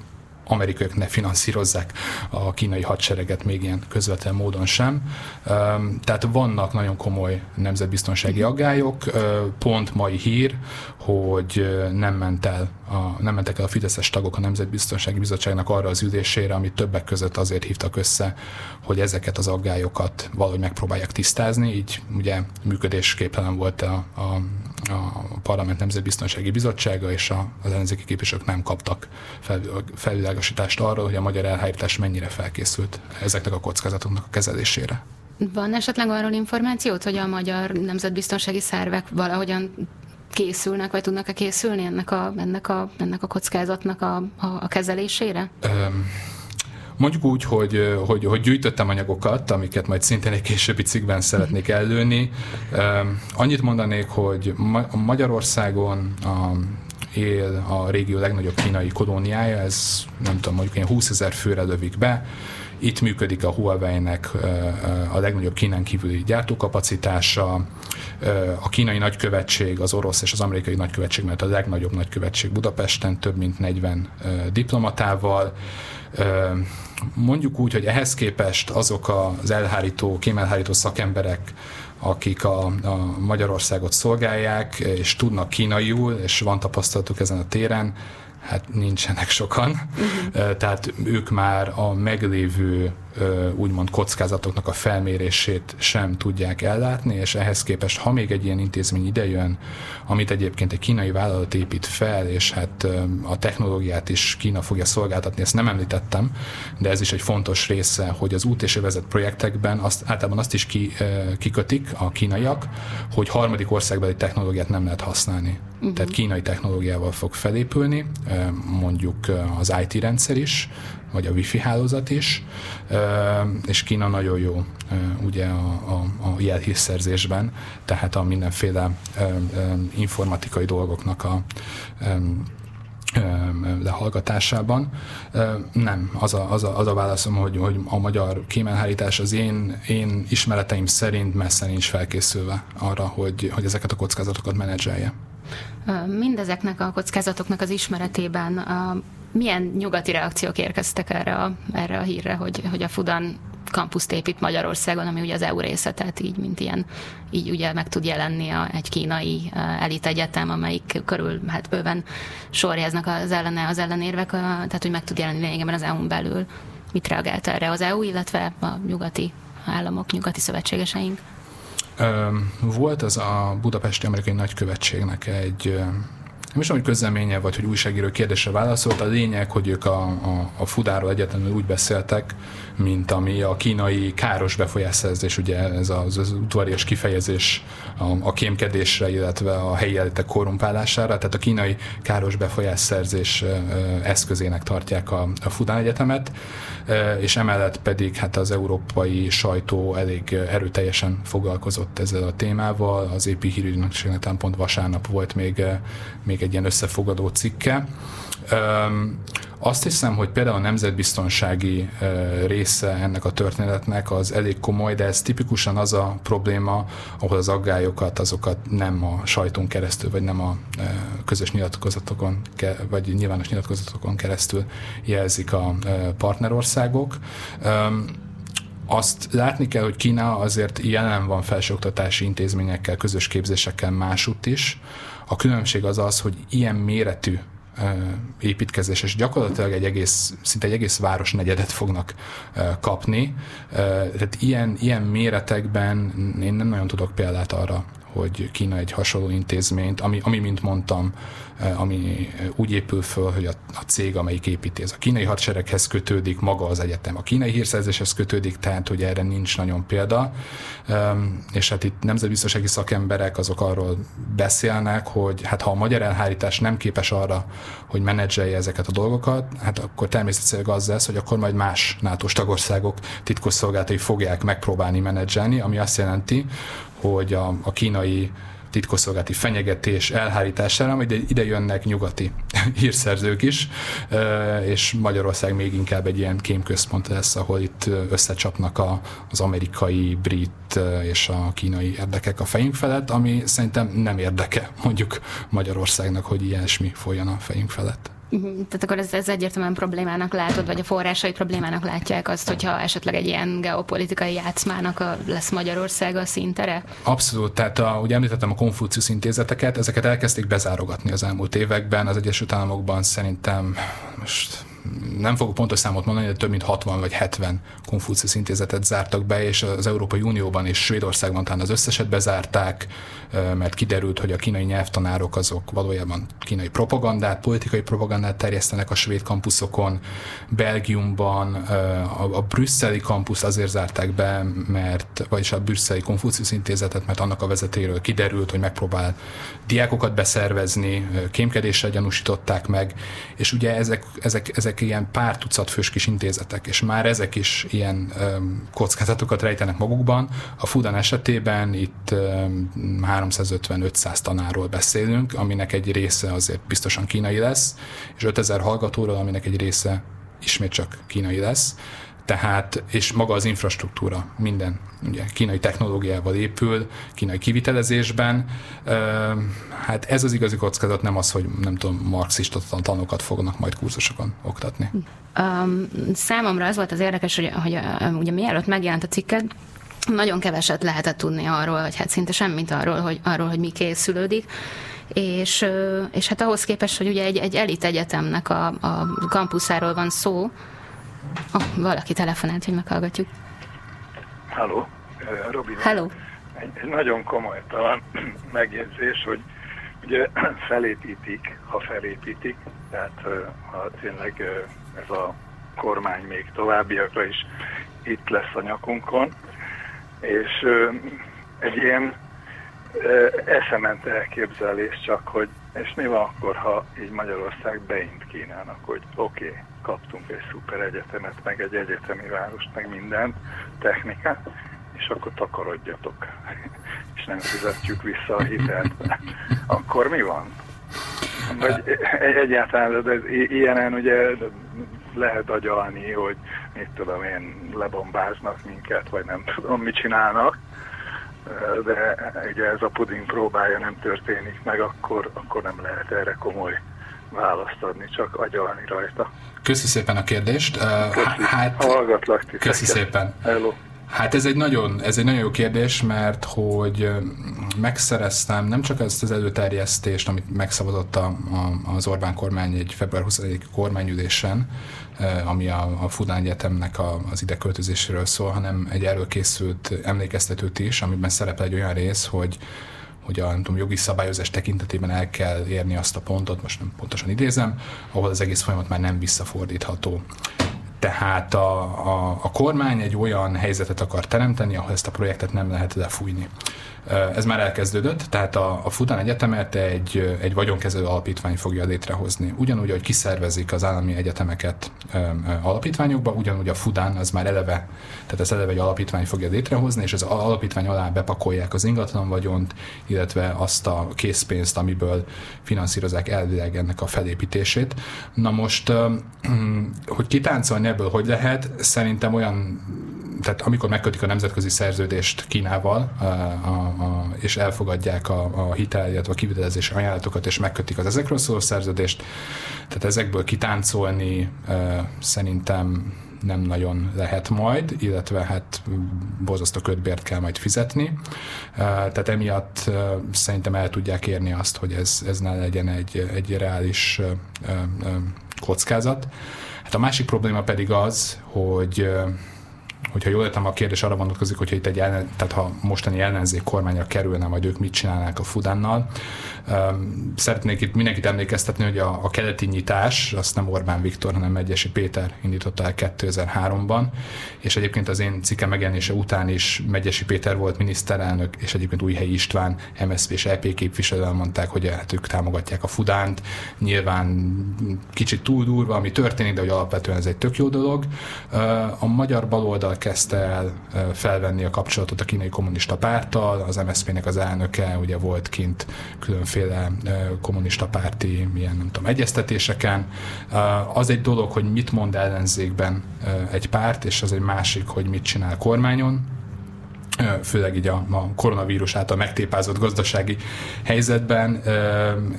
amerikaiak ne finanszírozzák a kínai hadsereget még ilyen közvetlen módon sem. Tehát vannak nagyon komoly nemzetbiztonsági aggályok. Pont mai hír, hogy nem ment el a, nem mentek el a Fideszes tagok a Nemzetbiztonsági Bizottságnak arra az ülésére, amit többek között azért hívtak össze, hogy ezeket az aggályokat valahogy megpróbálják tisztázni, így ugye működésképtelen volt a, a, a Parlament Nemzetbiztonsági Bizottsága, és a, az ellenzéki képviselők nem kaptak fel, felvilágosítást arról, hogy a magyar elhárítás mennyire felkészült ezeknek a kockázatoknak a kezelésére. Van esetleg arról információt, hogy a magyar nemzetbiztonsági szervek valahogyan készülnek, vagy tudnak-e készülni ennek a, ennek a, ennek a kockázatnak a, a, a kezelésére? Um. Mondjuk úgy, hogy, hogy, hogy gyűjtöttem anyagokat, amiket majd szintén egy későbbi cikkben szeretnék ellőni. Annyit mondanék, hogy Magyarországon a, él a régió legnagyobb kínai kolóniája, ez nem tudom, mondjuk ilyen 20 ezer főre lövik be, itt működik a Huawei-nek a legnagyobb Kínán kívüli gyártókapacitása, a kínai nagykövetség, az orosz és az amerikai nagykövetség, mert a legnagyobb nagykövetség Budapesten több mint 40 diplomatával. Mondjuk úgy, hogy ehhez képest azok az elhárító, kémelhárító szakemberek, akik a, a Magyarországot szolgálják, és tudnak kínaiul, és van tapasztalatuk ezen a téren, hát nincsenek sokan, uh-huh. tehát ők már a meglévő úgymond kockázatoknak a felmérését sem tudják ellátni, és ehhez képest, ha még egy ilyen intézmény idejön, amit egyébként egy kínai vállalat épít fel, és hát a technológiát is Kína fogja szolgáltatni, ezt nem említettem, de ez is egy fontos része, hogy az út és övezet projektekben azt, általában azt is ki, kikötik a kínaiak, hogy harmadik országbeli technológiát nem lehet használni. Uh-huh. Tehát kínai technológiával fog felépülni, mondjuk az IT rendszer is, vagy a wifi hálózat is, és Kína nagyon jó ugye a, a, a jelhírszerzésben, tehát a mindenféle informatikai dolgoknak a lehallgatásában. Nem, az a, az a, az a válaszom, hogy, hogy a magyar kémelhárítás az én, én ismereteim szerint messze nincs felkészülve arra, hogy, hogy ezeket a kockázatokat menedzselje. Mindezeknek a kockázatoknak az ismeretében milyen nyugati reakciók érkeztek erre a, erre a hírre, hogy, hogy a Fudan kampuszt épít Magyarországon, ami ugye az EU része, tehát így, mint ilyen, így ugye meg tud jelenni a, egy kínai elit egyetem, amelyik körül hát bőven sorjáznak az ellene, az ellenérvek, tehát hogy meg tud jelenni lényegében az EU-n belül. Mit reagált erre az EU, illetve a nyugati államok, nyugati szövetségeseink? Volt az a budapesti amerikai nagykövetségnek egy nem is hogy közleménye, vagy hogy újságíró kérdésre válaszolt. A lényeg, hogy ők a, a, a Fudáról egyetemül úgy beszéltek, mint ami a kínai káros befolyásszerzés, ugye ez az, az udvarias kifejezés a, a kémkedésre, illetve a helyi elitek korrumpálására, tehát a kínai káros befolyásszerzés eszközének tartják a, a Fudán Egyetemet, és emellett pedig hát az európai sajtó elég erőteljesen foglalkozott ezzel a témával, az épi hírügynökségnek pont vasárnap volt még, még egy ilyen összefogadó cikke. Azt hiszem, hogy például a nemzetbiztonsági része ennek a történetnek az elég komoly, de ez tipikusan az a probléma, ahol az aggályokat, azokat nem a sajton keresztül, vagy nem a közös nyilatkozatokon, vagy nyilvános nyilatkozatokon keresztül jelzik a partnerországok azt látni kell, hogy Kína azért jelen van felsőoktatási intézményekkel, közös képzésekkel másutt is. A különbség az az, hogy ilyen méretű építkezés, és gyakorlatilag egy egész, szinte egy egész város negyedet fognak kapni. Tehát ilyen, ilyen méretekben én nem nagyon tudok példát arra, hogy Kína egy hasonló intézményt, ami, ami mint mondtam, eh, ami úgy épül föl, hogy a, a cég, amelyik építi, ez a kínai hadsereghez kötődik, maga az egyetem a kínai hírszerzéshez kötődik, tehát hogy erre nincs nagyon példa. És hát itt nemzetbiztonsági szakemberek azok arról beszélnek, hogy hát ha a magyar elhárítás nem képes arra, hogy menedzselje ezeket a dolgokat, hát akkor természetesen az lesz, hogy akkor majd más nato tagországok titkosszolgálatai fogják megpróbálni menedzselni, ami azt jelenti, hogy a, a kínai titkosszolgálati fenyegetés elhárítására, majd ide jönnek nyugati hírszerzők is, és Magyarország még inkább egy ilyen kémközpont lesz, ahol itt összecsapnak a, az amerikai, brit és a kínai érdekek a fejünk felett, ami szerintem nem érdeke mondjuk Magyarországnak, hogy ilyesmi folyjon a fejünk felett. Mhm. Tehát akkor ez, ez egyértelműen problémának látod, vagy a forrásai problémának látják azt, hogyha esetleg egy ilyen geopolitikai játszmának a, lesz Magyarország a szintere? Abszolút, tehát a, ugye említettem a Konfucius intézeteket, ezeket elkezdték bezárogatni az elmúlt években, az Egyesült Államokban szerintem most nem fogok pontos számot mondani, de több mint 60 vagy 70 Konfucius intézetet zártak be, és az Európai Unióban és Svédországban talán az összeset bezárták, mert kiderült, hogy a kínai nyelvtanárok azok valójában kínai propagandát, politikai propagandát terjesztenek a svéd kampuszokon. Belgiumban a, brüsszeli kampusz azért zárták be, mert, vagyis a brüsszeli Konfucius intézetet, mert annak a vezetéről kiderült, hogy megpróbál diákokat beszervezni, kémkedéssel gyanúsították meg, és ugye ezek, ezek, ezek ilyen pár tucat fős kis intézetek, és már ezek is ilyen kockázatokat rejtenek magukban. A Fudan esetében itt 350-500 tanáról beszélünk, aminek egy része azért biztosan kínai lesz, és 5000 hallgatóról, aminek egy része ismét csak kínai lesz. Tehát, és maga az infrastruktúra, minden ugye kínai technológiával épül, kínai kivitelezésben. Hát ez az igazi kockázat, nem az, hogy nem tudom, marxista tanokat fognak majd kurzusokon oktatni. Um, számomra az volt az érdekes, hogy, hogy ugye mielőtt megjelent a cikket, nagyon keveset lehetett tudni arról, vagy hát szinte semmit arról, hogy, arról, hogy mi készülődik. És, és hát ahhoz képest, hogy ugye egy, egy elit egyetemnek a, a kampuszáról van szó, oh, valaki telefonált, hogy meghallgatjuk. Halló, Robin. Hello. Egy nagyon komolytalan megjegyzés, hogy ugye felépítik, ha felépítik, tehát ha tényleg ez a kormány még továbbiakra is itt lesz a nyakunkon, és egy ilyen eszement elképzelés csak, hogy és mi van akkor, ha így Magyarország beint Kínának, hogy oké, okay, kaptunk egy szuper egyetemet, meg egy egyetemi várost, meg mindent, technikát, és akkor takarodjatok, és nem fizetjük vissza a hitelt. Akkor mi van? Vagy egyáltalán de ilyenen ugye lehet agyalni, hogy mit tudom én, lebombáznak minket, vagy nem tudom, mit csinálnak, de ugye ez a puding próbája nem történik meg, akkor, akkor nem lehet erre komoly választ adni, csak agyalni rajta. Köszi szépen a kérdést. Köszi. Hát, Hallgatlak titeket. Köszi szépen. Hello. Hát ez egy, nagyon, ez egy nagyon jó kérdés, mert hogy megszereztem nem csak ezt az előterjesztést, amit megszavazott a, a, az Orbán kormány egy február 20 kormányülésen, ami a, a Fudán Egyetemnek a, az ide költözéséről szól, hanem egy erről készült emlékeztetőt is, amiben szerepel egy olyan rész, hogy hogy a tudom, jogi szabályozás tekintetében el kell érni azt a pontot, most nem pontosan idézem, ahol az egész folyamat már nem visszafordítható. Tehát a, a, a kormány egy olyan helyzetet akar teremteni, ahol ezt a projektet nem lehet lefújni. Ez már elkezdődött, tehát a, a Fután Egyetemet egy, egy vagyonkezelő alapítvány fogja létrehozni. Ugyanúgy, hogy kiszervezik az állami egyetemeket alapítványokba, ugyanúgy a Fudán az már eleve, tehát ez eleve egy alapítvány fogja létrehozni, és az alapítvány alá bepakolják az ingatlan vagyont, illetve azt a készpénzt, amiből finanszírozák elvileg ennek a felépítését. Na most, hogy kitáncolni ebből hogy lehet, szerintem olyan tehát amikor megkötik a nemzetközi szerződést Kínával, a, a, a, és elfogadják a, a hitel, illetve a kivitelezési ajánlatokat, és megkötik az ezekről szóló szerződést, tehát ezekből kitáncolni e, szerintem nem nagyon lehet majd, illetve hát borzasztó ködbért kell majd fizetni. Tehát emiatt szerintem el tudják érni azt, hogy ez, ez ne legyen egy, egy reális kockázat. Hát a másik probléma pedig az, hogy hogyha jól értem, a kérdés arra vonatkozik, hogyha itt egy ellen, tehát ha mostani ellenzék kormányra kerülne, majd ők mit csinálnák a Fudánnal. Szeretnék itt mindenkit emlékeztetni, hogy a, a keleti nyitás, azt nem Orbán Viktor, hanem Megyesi Péter indította el 2003-ban, és egyébként az én cikkem megjelenése után is Megyesi Péter volt miniszterelnök, és egyébként Újhelyi István, MSZP és EP képviselő mondták, hogy hát ők támogatják a Fudánt. Nyilván kicsit túl durva, ami történik, de hogy alapvetően ez egy tök jó dolog. A magyar baloldal kezdte el felvenni a kapcsolatot a kínai kommunista párttal, az MSZP-nek az elnöke ugye volt kint különféle kommunista párti milyen, nem tudom, egyeztetéseken. Az egy dolog, hogy mit mond ellenzékben egy párt, és az egy másik, hogy mit csinál kormányon főleg így a, a koronavírus által megtépázott gazdasági helyzetben.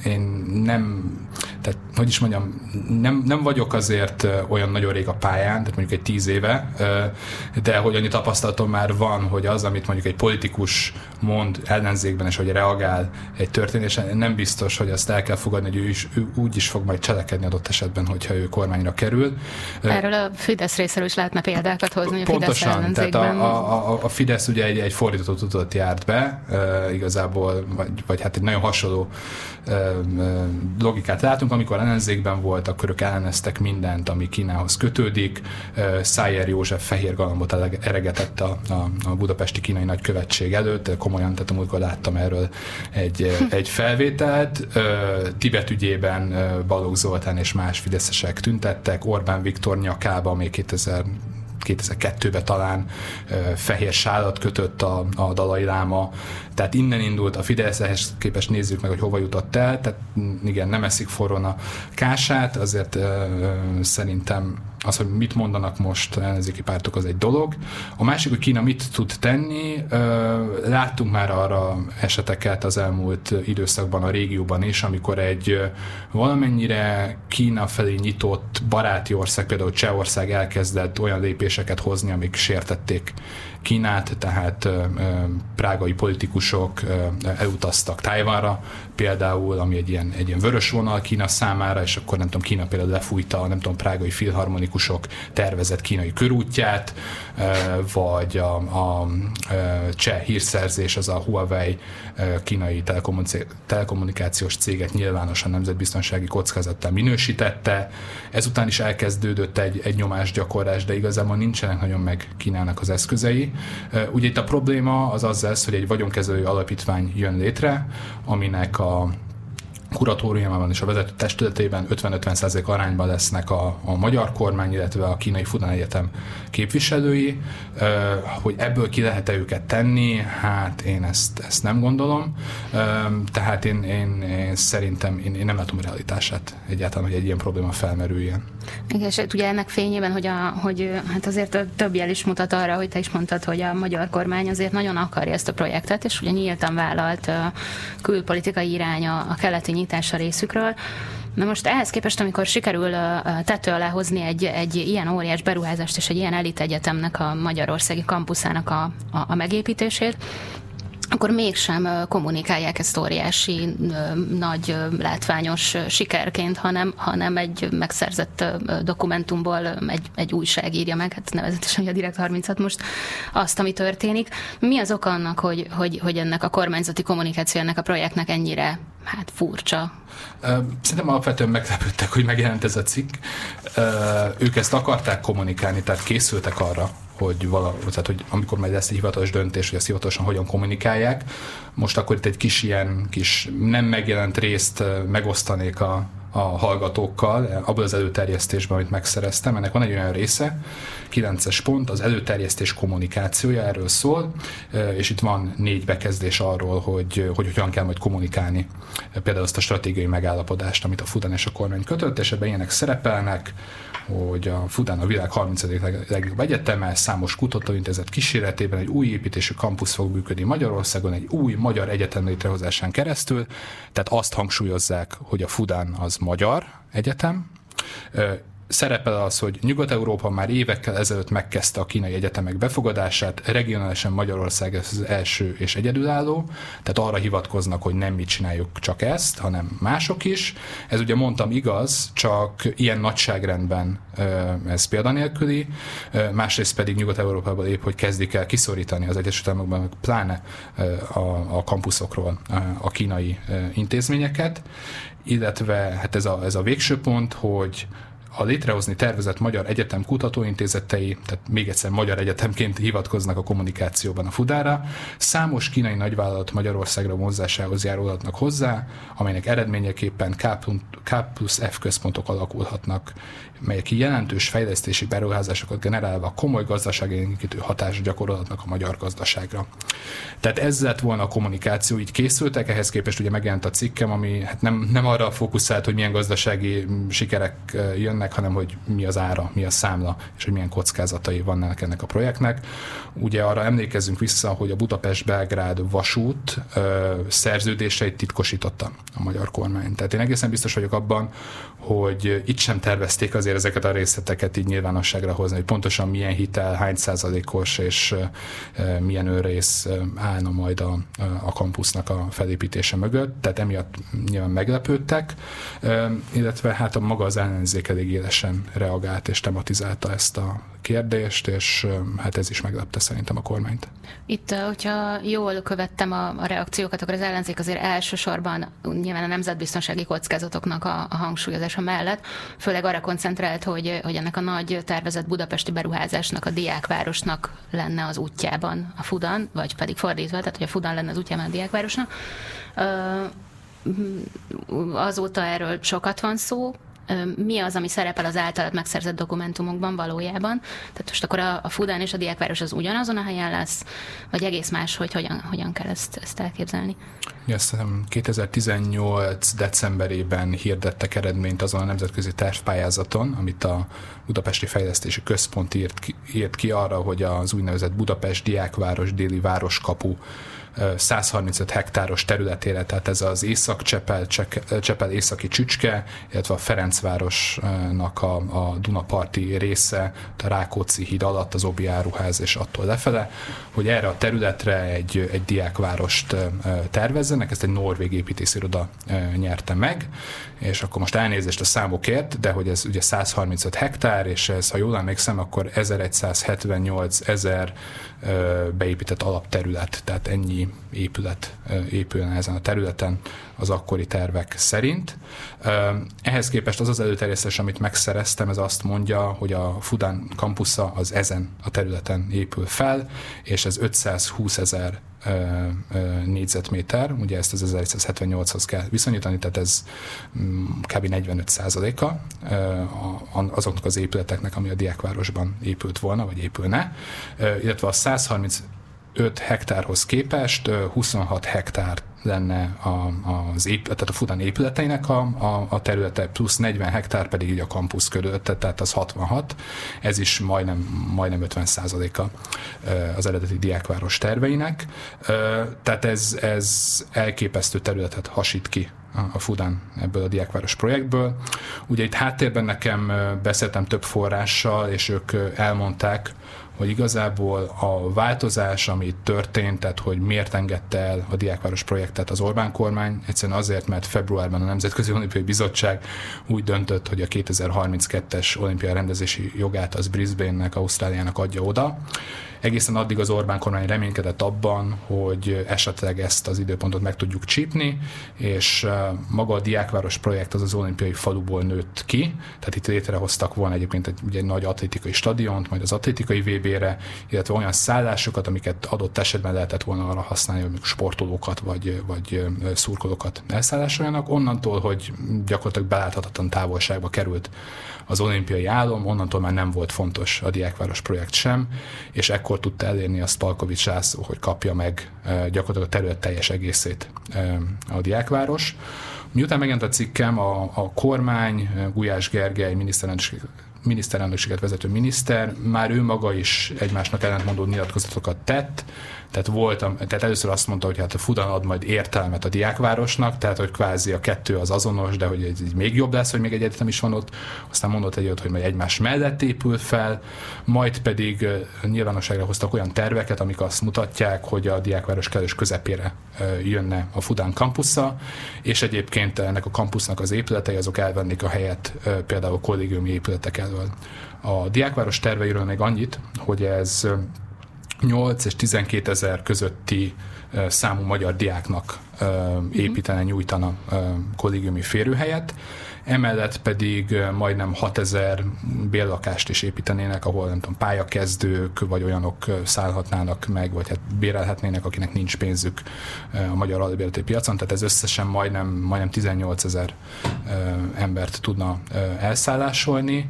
Én nem, tehát hogy is mondjam, nem, nem vagyok azért olyan nagyon rég a pályán, tehát mondjuk egy tíz éve, de hogy annyi tapasztalatom már van, hogy az, amit mondjuk egy politikus mond ellenzékben, és hogy reagál egy történésen, nem biztos, hogy azt el kell fogadni, hogy ő, is, ő úgy is fog majd cselekedni adott esetben, hogyha ő kormányra kerül. Erről a Fidesz részéről is lehetne példákat hozni a Pontosan, Fidesz tehát a, a, a Fidesz ugye egy, egy fordított utat járt be, uh, igazából, vagy, vagy hát egy nagyon hasonló uh, logikát látunk, amikor ellenzékben volt, akkor ők elleneztek mindent, ami Kínához kötődik. Uh, Szájer József fehér galambot eregetett a, a, a budapesti kínai nagykövetség előtt, komolyan, tehát amikor láttam erről egy, egy felvételt. Uh, Tibet ügyében uh, Balogh Zoltán és más fideszesek tüntettek, Orbán Viktor nyakába még 2000 2002-ben talán fehér sálat kötött a, a Dalai Láma, tehát innen indult a Fidesz, ehhez képest nézzük meg, hogy hova jutott el, tehát igen, nem eszik forrón a kását, azért szerintem az, hogy mit mondanak most ellenzéki pártok, az egy dolog. A másik, hogy Kína mit tud tenni, láttunk már arra eseteket az elmúlt időszakban a régióban is, amikor egy valamennyire Kína felé nyitott baráti ország, például Csehország elkezdett olyan lépéseket hozni, amik sértették Kínát, tehát prágai politikusok elutaztak Tájvánra például, ami egy ilyen, egy ilyen vörös vonal Kína számára, és akkor nem tudom, Kína például lefújta, nem tudom, prágai filharmonikusok tervezett kínai körútját, vagy a, a cseh hírszerzés, az a Huawei kínai telekommunikációs céget nyilvánosan nemzetbiztonsági kockázattal minősítette. Ezután is elkezdődött egy, egy nyomásgyakorlás, de igazából nincsenek nagyon meg Kínának az eszközei. Ugye itt a probléma az az lesz, hogy egy vagyonkezelő alapítvány jön létre, aminek a kuratóriumában és a vezető testületében 50-50% arányban lesznek a, a magyar kormány, illetve a kínai Fudan Egyetem képviselői. Hogy ebből ki lehet-e őket tenni, hát én ezt, ezt nem gondolom. Tehát én, én, én szerintem én, én nem látom realitását egyáltalán, hogy egy ilyen probléma felmerüljen. Igen, és ugye ennek fényében, hogy, a, hogy hát azért több jel is mutat arra, hogy te is mondtad, hogy a magyar kormány azért nagyon akarja ezt a projektet, és ugye nyíltan vállalt külpolitikai iránya a keleti nyitás a részükről. Na most ehhez képest, amikor sikerül tető alá hozni egy, egy ilyen óriás beruházást és egy ilyen elit egyetemnek a Magyarországi kampuszának a, a, a megépítését, akkor mégsem kommunikálják ezt óriási, nagy, látványos sikerként, hanem, hanem egy megszerzett dokumentumból egy, egy újság írja meg, hát nevezetesen a Direkt 36 most azt, ami történik. Mi az oka annak, hogy, hogy, hogy ennek a kormányzati kommunikáció ennek a projektnek ennyire hát furcsa? Szerintem alapvetően meglepődtek, hogy megjelent ez a cikk. Ők ezt akarták kommunikálni, tehát készültek arra, hogy, vala, tehát, hogy amikor majd lesz egy hivatalos döntés, hogy ezt hivatalosan hogyan kommunikálják, most akkor itt egy kis ilyen kis nem megjelent részt megosztanék a, a hallgatókkal, abból az előterjesztésben, amit megszereztem. Ennek van egy olyan része, 9-es pont, az előterjesztés kommunikációja erről szól, és itt van négy bekezdés arról, hogy, hogy hogyan kell majd kommunikálni például azt a stratégiai megállapodást, amit a Fudan és a kormány kötött, és ebben ilyenek szerepelnek, hogy a Fudán a világ 30. legjobb egyeteme, számos kutatóintézet kíséretében egy új építésű kampusz fog működni Magyarországon, egy új magyar egyetem létrehozásán keresztül, tehát azt hangsúlyozzák, hogy a Fudán az magyar egyetem, szerepel az, hogy Nyugat-Európa már évekkel ezelőtt megkezdte a kínai egyetemek befogadását, regionálisan Magyarország ez az első és egyedülálló, tehát arra hivatkoznak, hogy nem mi csináljuk csak ezt, hanem mások is. Ez ugye mondtam igaz, csak ilyen nagyságrendben ez példanélküli, másrészt pedig Nyugat-Európában épp, hogy kezdik el kiszorítani az Egyesült Államokban, pláne a, a kampuszokról a kínai intézményeket, illetve hát ez a, ez a végső pont, hogy a létrehozni tervezett Magyar Egyetem kutatóintézetei, tehát még egyszer Magyar Egyetemként hivatkoznak a kommunikációban a Fudára, számos kínai nagyvállalat Magyarországra vonzásához járulhatnak hozzá, amelynek eredményeképpen K plusz F központok alakulhatnak, melyek jelentős fejlesztési beruházásokat generálva komoly gazdasági hatást gyakorolhatnak a magyar gazdaságra. Tehát ez lett volna a kommunikáció, így készültek, ehhez képest ugye megjelent a cikkem, ami hát nem, nem arra fókuszált, hogy milyen gazdasági sikerek jönnek, hanem hogy mi az ára, mi a számla, és hogy milyen kockázatai vannak ennek a projektnek. Ugye arra emlékezzünk vissza, hogy a Budapest-Belgrád vasút ö, szerződéseit titkosította a magyar kormány. Tehát én egészen biztos vagyok abban, hogy itt sem tervezték azért ezeket a részleteket így nyilvánosságra hozni, hogy pontosan milyen hitel, hány százalékos és milyen őrész állna majd a, a kampusznak a felépítése mögött, tehát emiatt nyilván meglepődtek, illetve hát a maga az ellenzék elég élesen reagált és tematizálta ezt a kérdést, és hát ez is meglepte szerintem a kormányt. Itt, hogyha jól követtem a, a reakciókat, akkor az ellenzék azért elsősorban nyilván a nemzetbiztonsági kockázatoknak a, a hangsúlyozása mellett, főleg arra koncentrált, hogy, hogy ennek a nagy tervezett budapesti beruházásnak, a diákvárosnak lenne az útjában a Fudan, vagy pedig fordítva, tehát hogy a Fudan lenne az útjában a diákvárosnak. Azóta erről sokat van szó, mi az, ami szerepel az általad megszerzett dokumentumokban valójában. Tehát most akkor a, a Fudán és a Diákváros az ugyanazon a helyen lesz, vagy egész más, hogy hogyan, hogyan kell ezt, ezt elképzelni? Ezt 2018 decemberében hirdettek eredményt azon a nemzetközi tervpályázaton, amit a Budapesti Fejlesztési Központ írt ki, írt ki arra, hogy az úgynevezett Budapest Diákváros déli városkapu 135 hektáros területére, tehát ez az Észak-Csepel, Csepel északi csücske, illetve a Ferencvárosnak a, a Dunaparti része, a Rákóczi híd alatt az Obi áruház és attól lefele, hogy erre a területre egy, egy diákvárost tervezzenek, ezt egy norvég építésziroda nyerte meg, és akkor most elnézést a számokért, de hogy ez ugye 135 hektár, és ez, ha jól emlékszem, akkor 1178 ezer beépített alapterület, tehát ennyi épület épülne ezen a területen az akkori tervek szerint. Ehhez képest az az előterjesztés, amit megszereztem, ez azt mondja, hogy a Fudan kampusza az ezen a területen épül fel, és ez 520 ezer négyzetméter, ugye ezt az 1178-hoz kell viszonyítani, tehát ez mm, kb. 45 százaléka azoknak az épületeknek, ami a diákvárosban épült volna, vagy épülne, illetve a 130 5 hektárhoz képest 26 hektár lenne a, az ép, tehát a Fudan épületeinek a, a, a területe, plusz 40 hektár pedig így a kampusz körülötte, tehát az 66, ez is majdnem, majdnem 50 százaléka az eredeti diákváros terveinek, tehát ez, ez elképesztő területet hasít ki a Fudan ebből a diákváros projektből. Ugye itt háttérben nekem beszéltem több forrással, és ők elmondták, hogy igazából a változás, ami történt, tehát hogy miért engedte el a Diákváros projektet az Orbán kormány, egyszerűen azért, mert februárban a Nemzetközi Olimpiai Bizottság úgy döntött, hogy a 2032-es olimpiai rendezési jogát az Brisbane-nek, Ausztráliának adja oda, Egészen addig az Orbán kormány reménykedett abban, hogy esetleg ezt az időpontot meg tudjuk csípni, és maga a Diákváros projekt az az olimpiai faluból nőtt ki, tehát itt létrehoztak volna egyébként egy, ugye egy nagy atlétikai stadiont, majd az atlétikai VB-re, illetve olyan szállásokat, amiket adott esetben lehetett volna arra használni, hogy sportolókat vagy, vagy szurkolókat elszállásoljanak. Onnantól, hogy gyakorlatilag beláthatatlan távolságba került az olimpiai álom, onnantól már nem volt fontos a Diákváros projekt sem, és ekkor tudta elérni azt Palkovics László, hogy kapja meg gyakorlatilag a terület teljes egészét a Diákváros. Miután megjelent a cikkem, a, a kormány, Gulyás Gergely miniszterelnök miniszterelnökséget vezető miniszter, már ő maga is egymásnak ellentmondó nyilatkozatokat tett, tehát, voltam, tehát először azt mondta, hogy hát a Fudan ad majd értelmet a diákvárosnak, tehát hogy kvázi a kettő az azonos, de hogy ez így még jobb lesz, hogy még egy egyetem is van ott. Aztán mondott egy hogy majd egymás mellett épül fel, majd pedig nyilvánosságra hoztak olyan terveket, amik azt mutatják, hogy a diákváros kellős közepére jönne a Fudan kampusza, és egyébként ennek a kampusznak az épületei azok elvennék a helyet például a kollégiumi épületek elől. A diákváros terveiről még annyit, hogy ez 8 és 12 ezer közötti számú magyar diáknak mhm. építene, nyújtana kollégiumi férőhelyet, emellett pedig majdnem 6000 béllakást is építenének, ahol nem tudom, pályakezdők, vagy olyanok szállhatnának meg, vagy hát bérelhetnének, akinek nincs pénzük a magyar albérleti piacon, tehát ez összesen majdnem, majdnem 18 ezer embert tudna elszállásolni.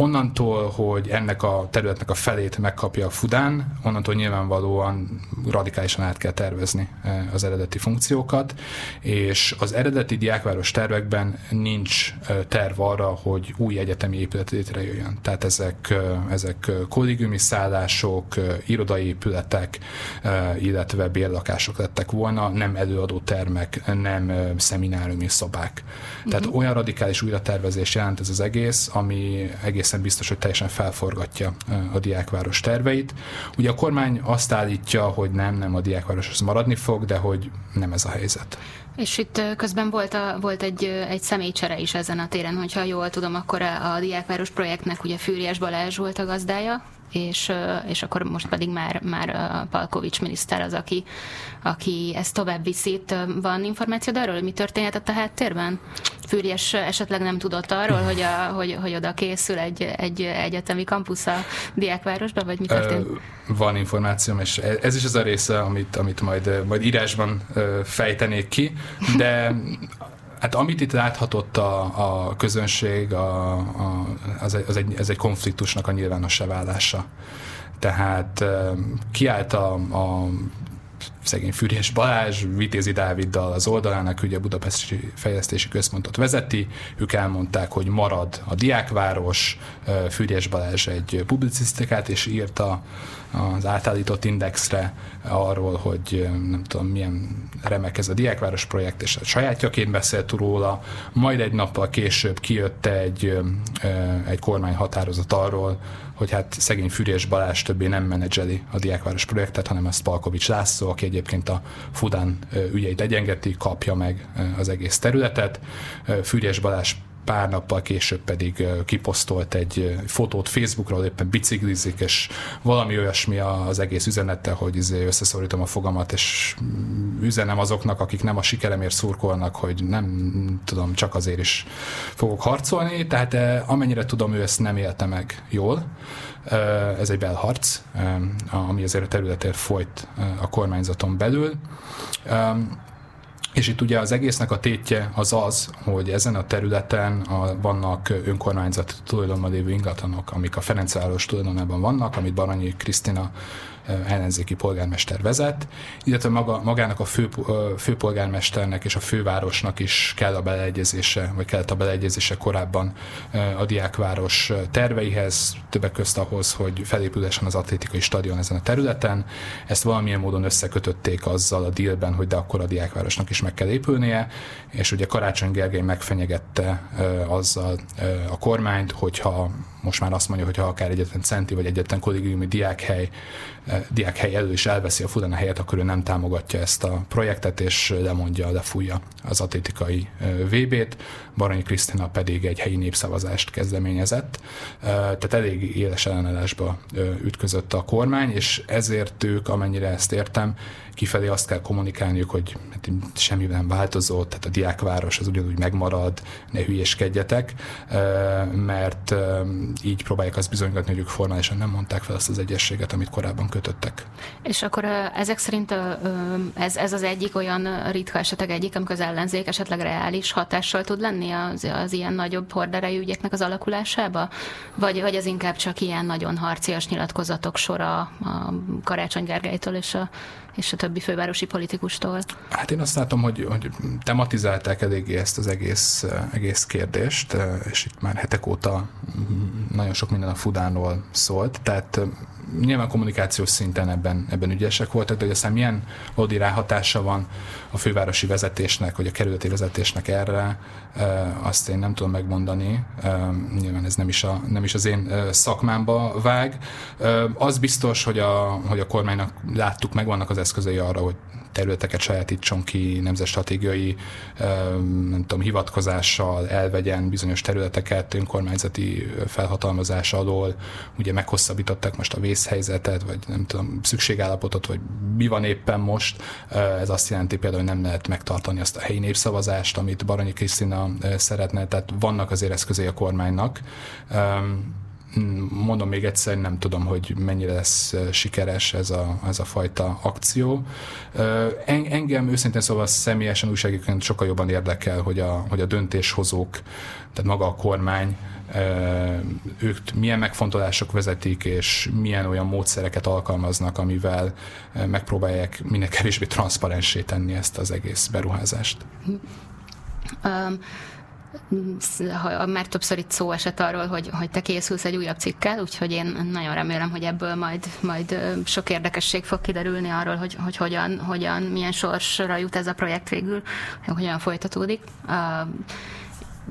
Onnantól, hogy ennek a területnek a felét megkapja a Fudán, onnantól nyilvánvalóan radikálisan át kell tervezni eh, az eredeti funkciókat, és az eredeti diákváros tervekben nincs eh, terv arra, hogy új egyetemi épület létrejöjjön. Tehát ezek, eh, ezek kollégiumi szállások, irodai épületek, illetve bérlakások lettek volna, nem előadó termek, nem szemináriumi szobák. Tehát uh-huh. olyan radikális újratervezés jelent ez az egész, ami egész egészen biztos, hogy teljesen felforgatja a diákváros terveit. Ugye a kormány azt állítja, hogy nem, nem a diákváros az maradni fog, de hogy nem ez a helyzet. És itt közben volt, a, volt egy, egy személycsere is ezen a téren, hogyha jól tudom, akkor a, a Diákváros projektnek ugye Fűriás Balázs volt a gazdája, és, és akkor most pedig már, már Palkovics miniszter az, aki, aki ezt tovább viszi. Itt van információ arról, hogy mi történhetett a háttérben? Fűries esetleg nem tudott arról, hogy, a, hogy, hogy oda készül egy, egy egyetemi kampusz a diákvárosba, vagy mi történt? Van információm, és e, ez is az a része, amit, amit majd, majd írásban fejtenék ki, de Hát amit itt láthatott a, a közönség, a, a, az, egy, az egy, ez egy konfliktusnak a nyilvánossá válása. Tehát kiállt a, a szegény Füriyes Balázs, Vitézi Dáviddal az oldalának, ugye a Budapesti Fejlesztési Központot vezeti, ők elmondták, hogy marad a diákváros, Füriyes Balázs egy publicisztikát, és írta az átállított indexre arról, hogy nem tudom milyen remek ez a diákváros projekt, és a sajátjaként beszélt róla, majd egy nappal később kijött egy, egy kormány határozat arról, hogy hát szegény Füriyes Balázs többé nem menedzseli a diákváros projektet, hanem ezt Palkovics László, aki egyébként a Fudán ügyeit egyengeti, kapja meg az egész területet. Füriyes Balázs pár nappal később pedig kiposztolt egy fotót Facebookra, ahol éppen biciklizik, és valami olyasmi az egész üzenete, hogy izé összeszorítom a fogamat, és üzenem azoknak, akik nem a sikeremért szurkolnak, hogy nem tudom, csak azért is fogok harcolni, tehát amennyire tudom, ő ezt nem élte meg jól. Ez egy belharc, ami azért a területért folyt a kormányzaton belül. És itt ugye az egésznek a tétje az az, hogy ezen a területen a, vannak önkormányzati tulajdonban lévő ingatlanok, amik a Ferencváros tulajdonában vannak, amit Baranyi Krisztina ellenzéki polgármester vezet, illetve maga, magának a fő, főpolgármesternek és a fővárosnak is kell a beleegyezése, vagy kellett a beleegyezése korábban a diákváros terveihez, többek közt ahhoz, hogy felépülhessen az atlétikai stadion ezen a területen. Ezt valamilyen módon összekötötték azzal a dílben, hogy de akkor a diákvárosnak is meg kell épülnie, és ugye Karácsony Gergely megfenyegette azzal a kormányt, hogyha most már azt mondja, hogy ha akár egyetlen centi vagy egyetlen kollégiumi diákhely, eh, diákhely elő is elveszi a Fudana helyet, akkor ő nem támogatja ezt a projektet, és lemondja, lefújja az atlétikai eh, VB-t. Baranyi Krisztina pedig egy helyi népszavazást kezdeményezett. Eh, tehát elég éles ellenállásba ütközött a kormány, és ezért ők, amennyire ezt értem, kifelé azt kell kommunikálniuk, hogy hát semmi nem változott, tehát a diákváros az ugyanúgy megmarad, ne hülyéskedjetek, mert így próbálják azt bizonygatni, hogy ők formálisan nem mondták fel azt az egyességet, amit korábban kötöttek. És akkor ezek szerint ez, ez az egyik olyan ritka esetleg egyik, amikor az ellenzék esetleg reális hatással tud lenni az, az ilyen nagyobb horderejű ügyeknek az alakulásába? Vagy, vagy az inkább csak ilyen nagyon harcias nyilatkozatok sora a Karácsony Gergelytől és a és a többi fővárosi politikustól? Hát én azt látom, hogy, hogy tematizálták eléggé ezt az egész, egész kérdést, és itt már hetek óta nagyon sok minden a Fudánról szólt, tehát nyilván kommunikációs szinten ebben, ebben ügyesek voltak, de hogy aztán milyen valódi ráhatása van a fővárosi vezetésnek, vagy a kerületi vezetésnek erre, azt én nem tudom megmondani. Nyilván ez nem is, a, nem is az én szakmámba vág. Az biztos, hogy a, hogy a kormánynak láttuk, megvannak az eszközei arra, hogy területeket sajátítson ki nemzetstratégiai nem tudom, hivatkozással, elvegyen bizonyos területeket önkormányzati felhatalmazás alól, ugye meghosszabbították most a vészhelyzetet, vagy nem tudom, szükségállapotot, vagy mi van éppen most. Ez azt jelenti például, hogy nem lehet megtartani azt a helyi népszavazást, amit Baranyi Krisztina szeretne, tehát vannak azért eszközei a kormánynak mondom még egyszer, nem tudom, hogy mennyire lesz sikeres ez a, ez a fajta akció. Engem őszintén szóval személyesen újságíróként sokkal jobban érdekel, hogy a, hogy a döntéshozók, tehát maga a kormány, ők milyen megfontolások vezetik, és milyen olyan módszereket alkalmaznak, amivel megpróbálják minél kevésbé transzparensé tenni ezt az egész beruházást. Um, ha már többször itt szó esett arról, hogy, hogy te készülsz egy újabb cikkel, úgyhogy én nagyon remélem, hogy ebből majd, majd sok érdekesség fog kiderülni arról, hogy, hogy hogyan, hogyan, milyen sorsra jut ez a projekt végül, hogyan folytatódik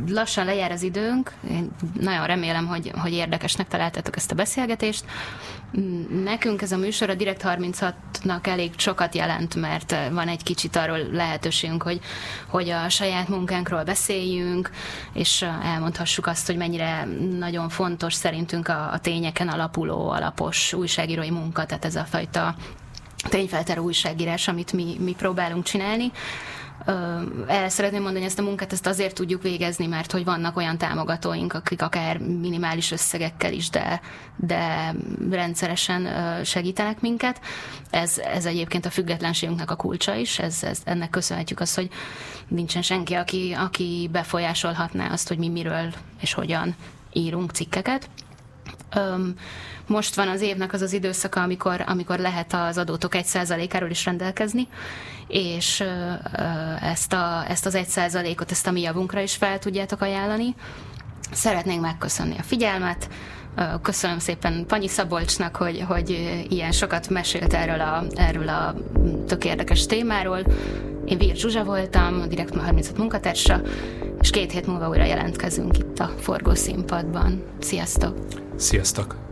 lassan lejár az időnk, én nagyon remélem, hogy, hogy érdekesnek találtatok ezt a beszélgetést. Nekünk ez a műsor a Direkt 36-nak elég sokat jelent, mert van egy kicsit arról lehetőségünk, hogy, hogy a saját munkánkról beszéljünk, és elmondhassuk azt, hogy mennyire nagyon fontos szerintünk a, a tényeken alapuló, alapos újságírói munka, tehát ez a fajta tényfeltáró újságírás, amit mi, mi próbálunk csinálni el szeretném mondani, ezt a munkát ezt azért tudjuk végezni, mert hogy vannak olyan támogatóink, akik akár minimális összegekkel is, de, de rendszeresen segítenek minket. Ez, ez egyébként a függetlenségünknek a kulcsa is, ez, ez, ennek köszönhetjük azt, hogy nincsen senki, aki, aki befolyásolhatná azt, hogy mi miről és hogyan írunk cikkeket. Öm, most van az évnek az az időszaka, amikor, amikor lehet az adótok egy százalékáról is rendelkezni, és ezt, a, ezt az egy százalékot, ezt a mi javunkra is fel tudjátok ajánlani. Szeretnénk megköszönni a figyelmet, Köszönöm szépen Panyi Szabolcsnak, hogy, hogy ilyen sokat mesélt erről a, erről a tök érdekes témáról. Én Vír Zsuzsa voltam, a Direkt 35 munkatársa, és két hét múlva újra jelentkezünk itt a forgószínpadban. Sziasztok! Sziasztok!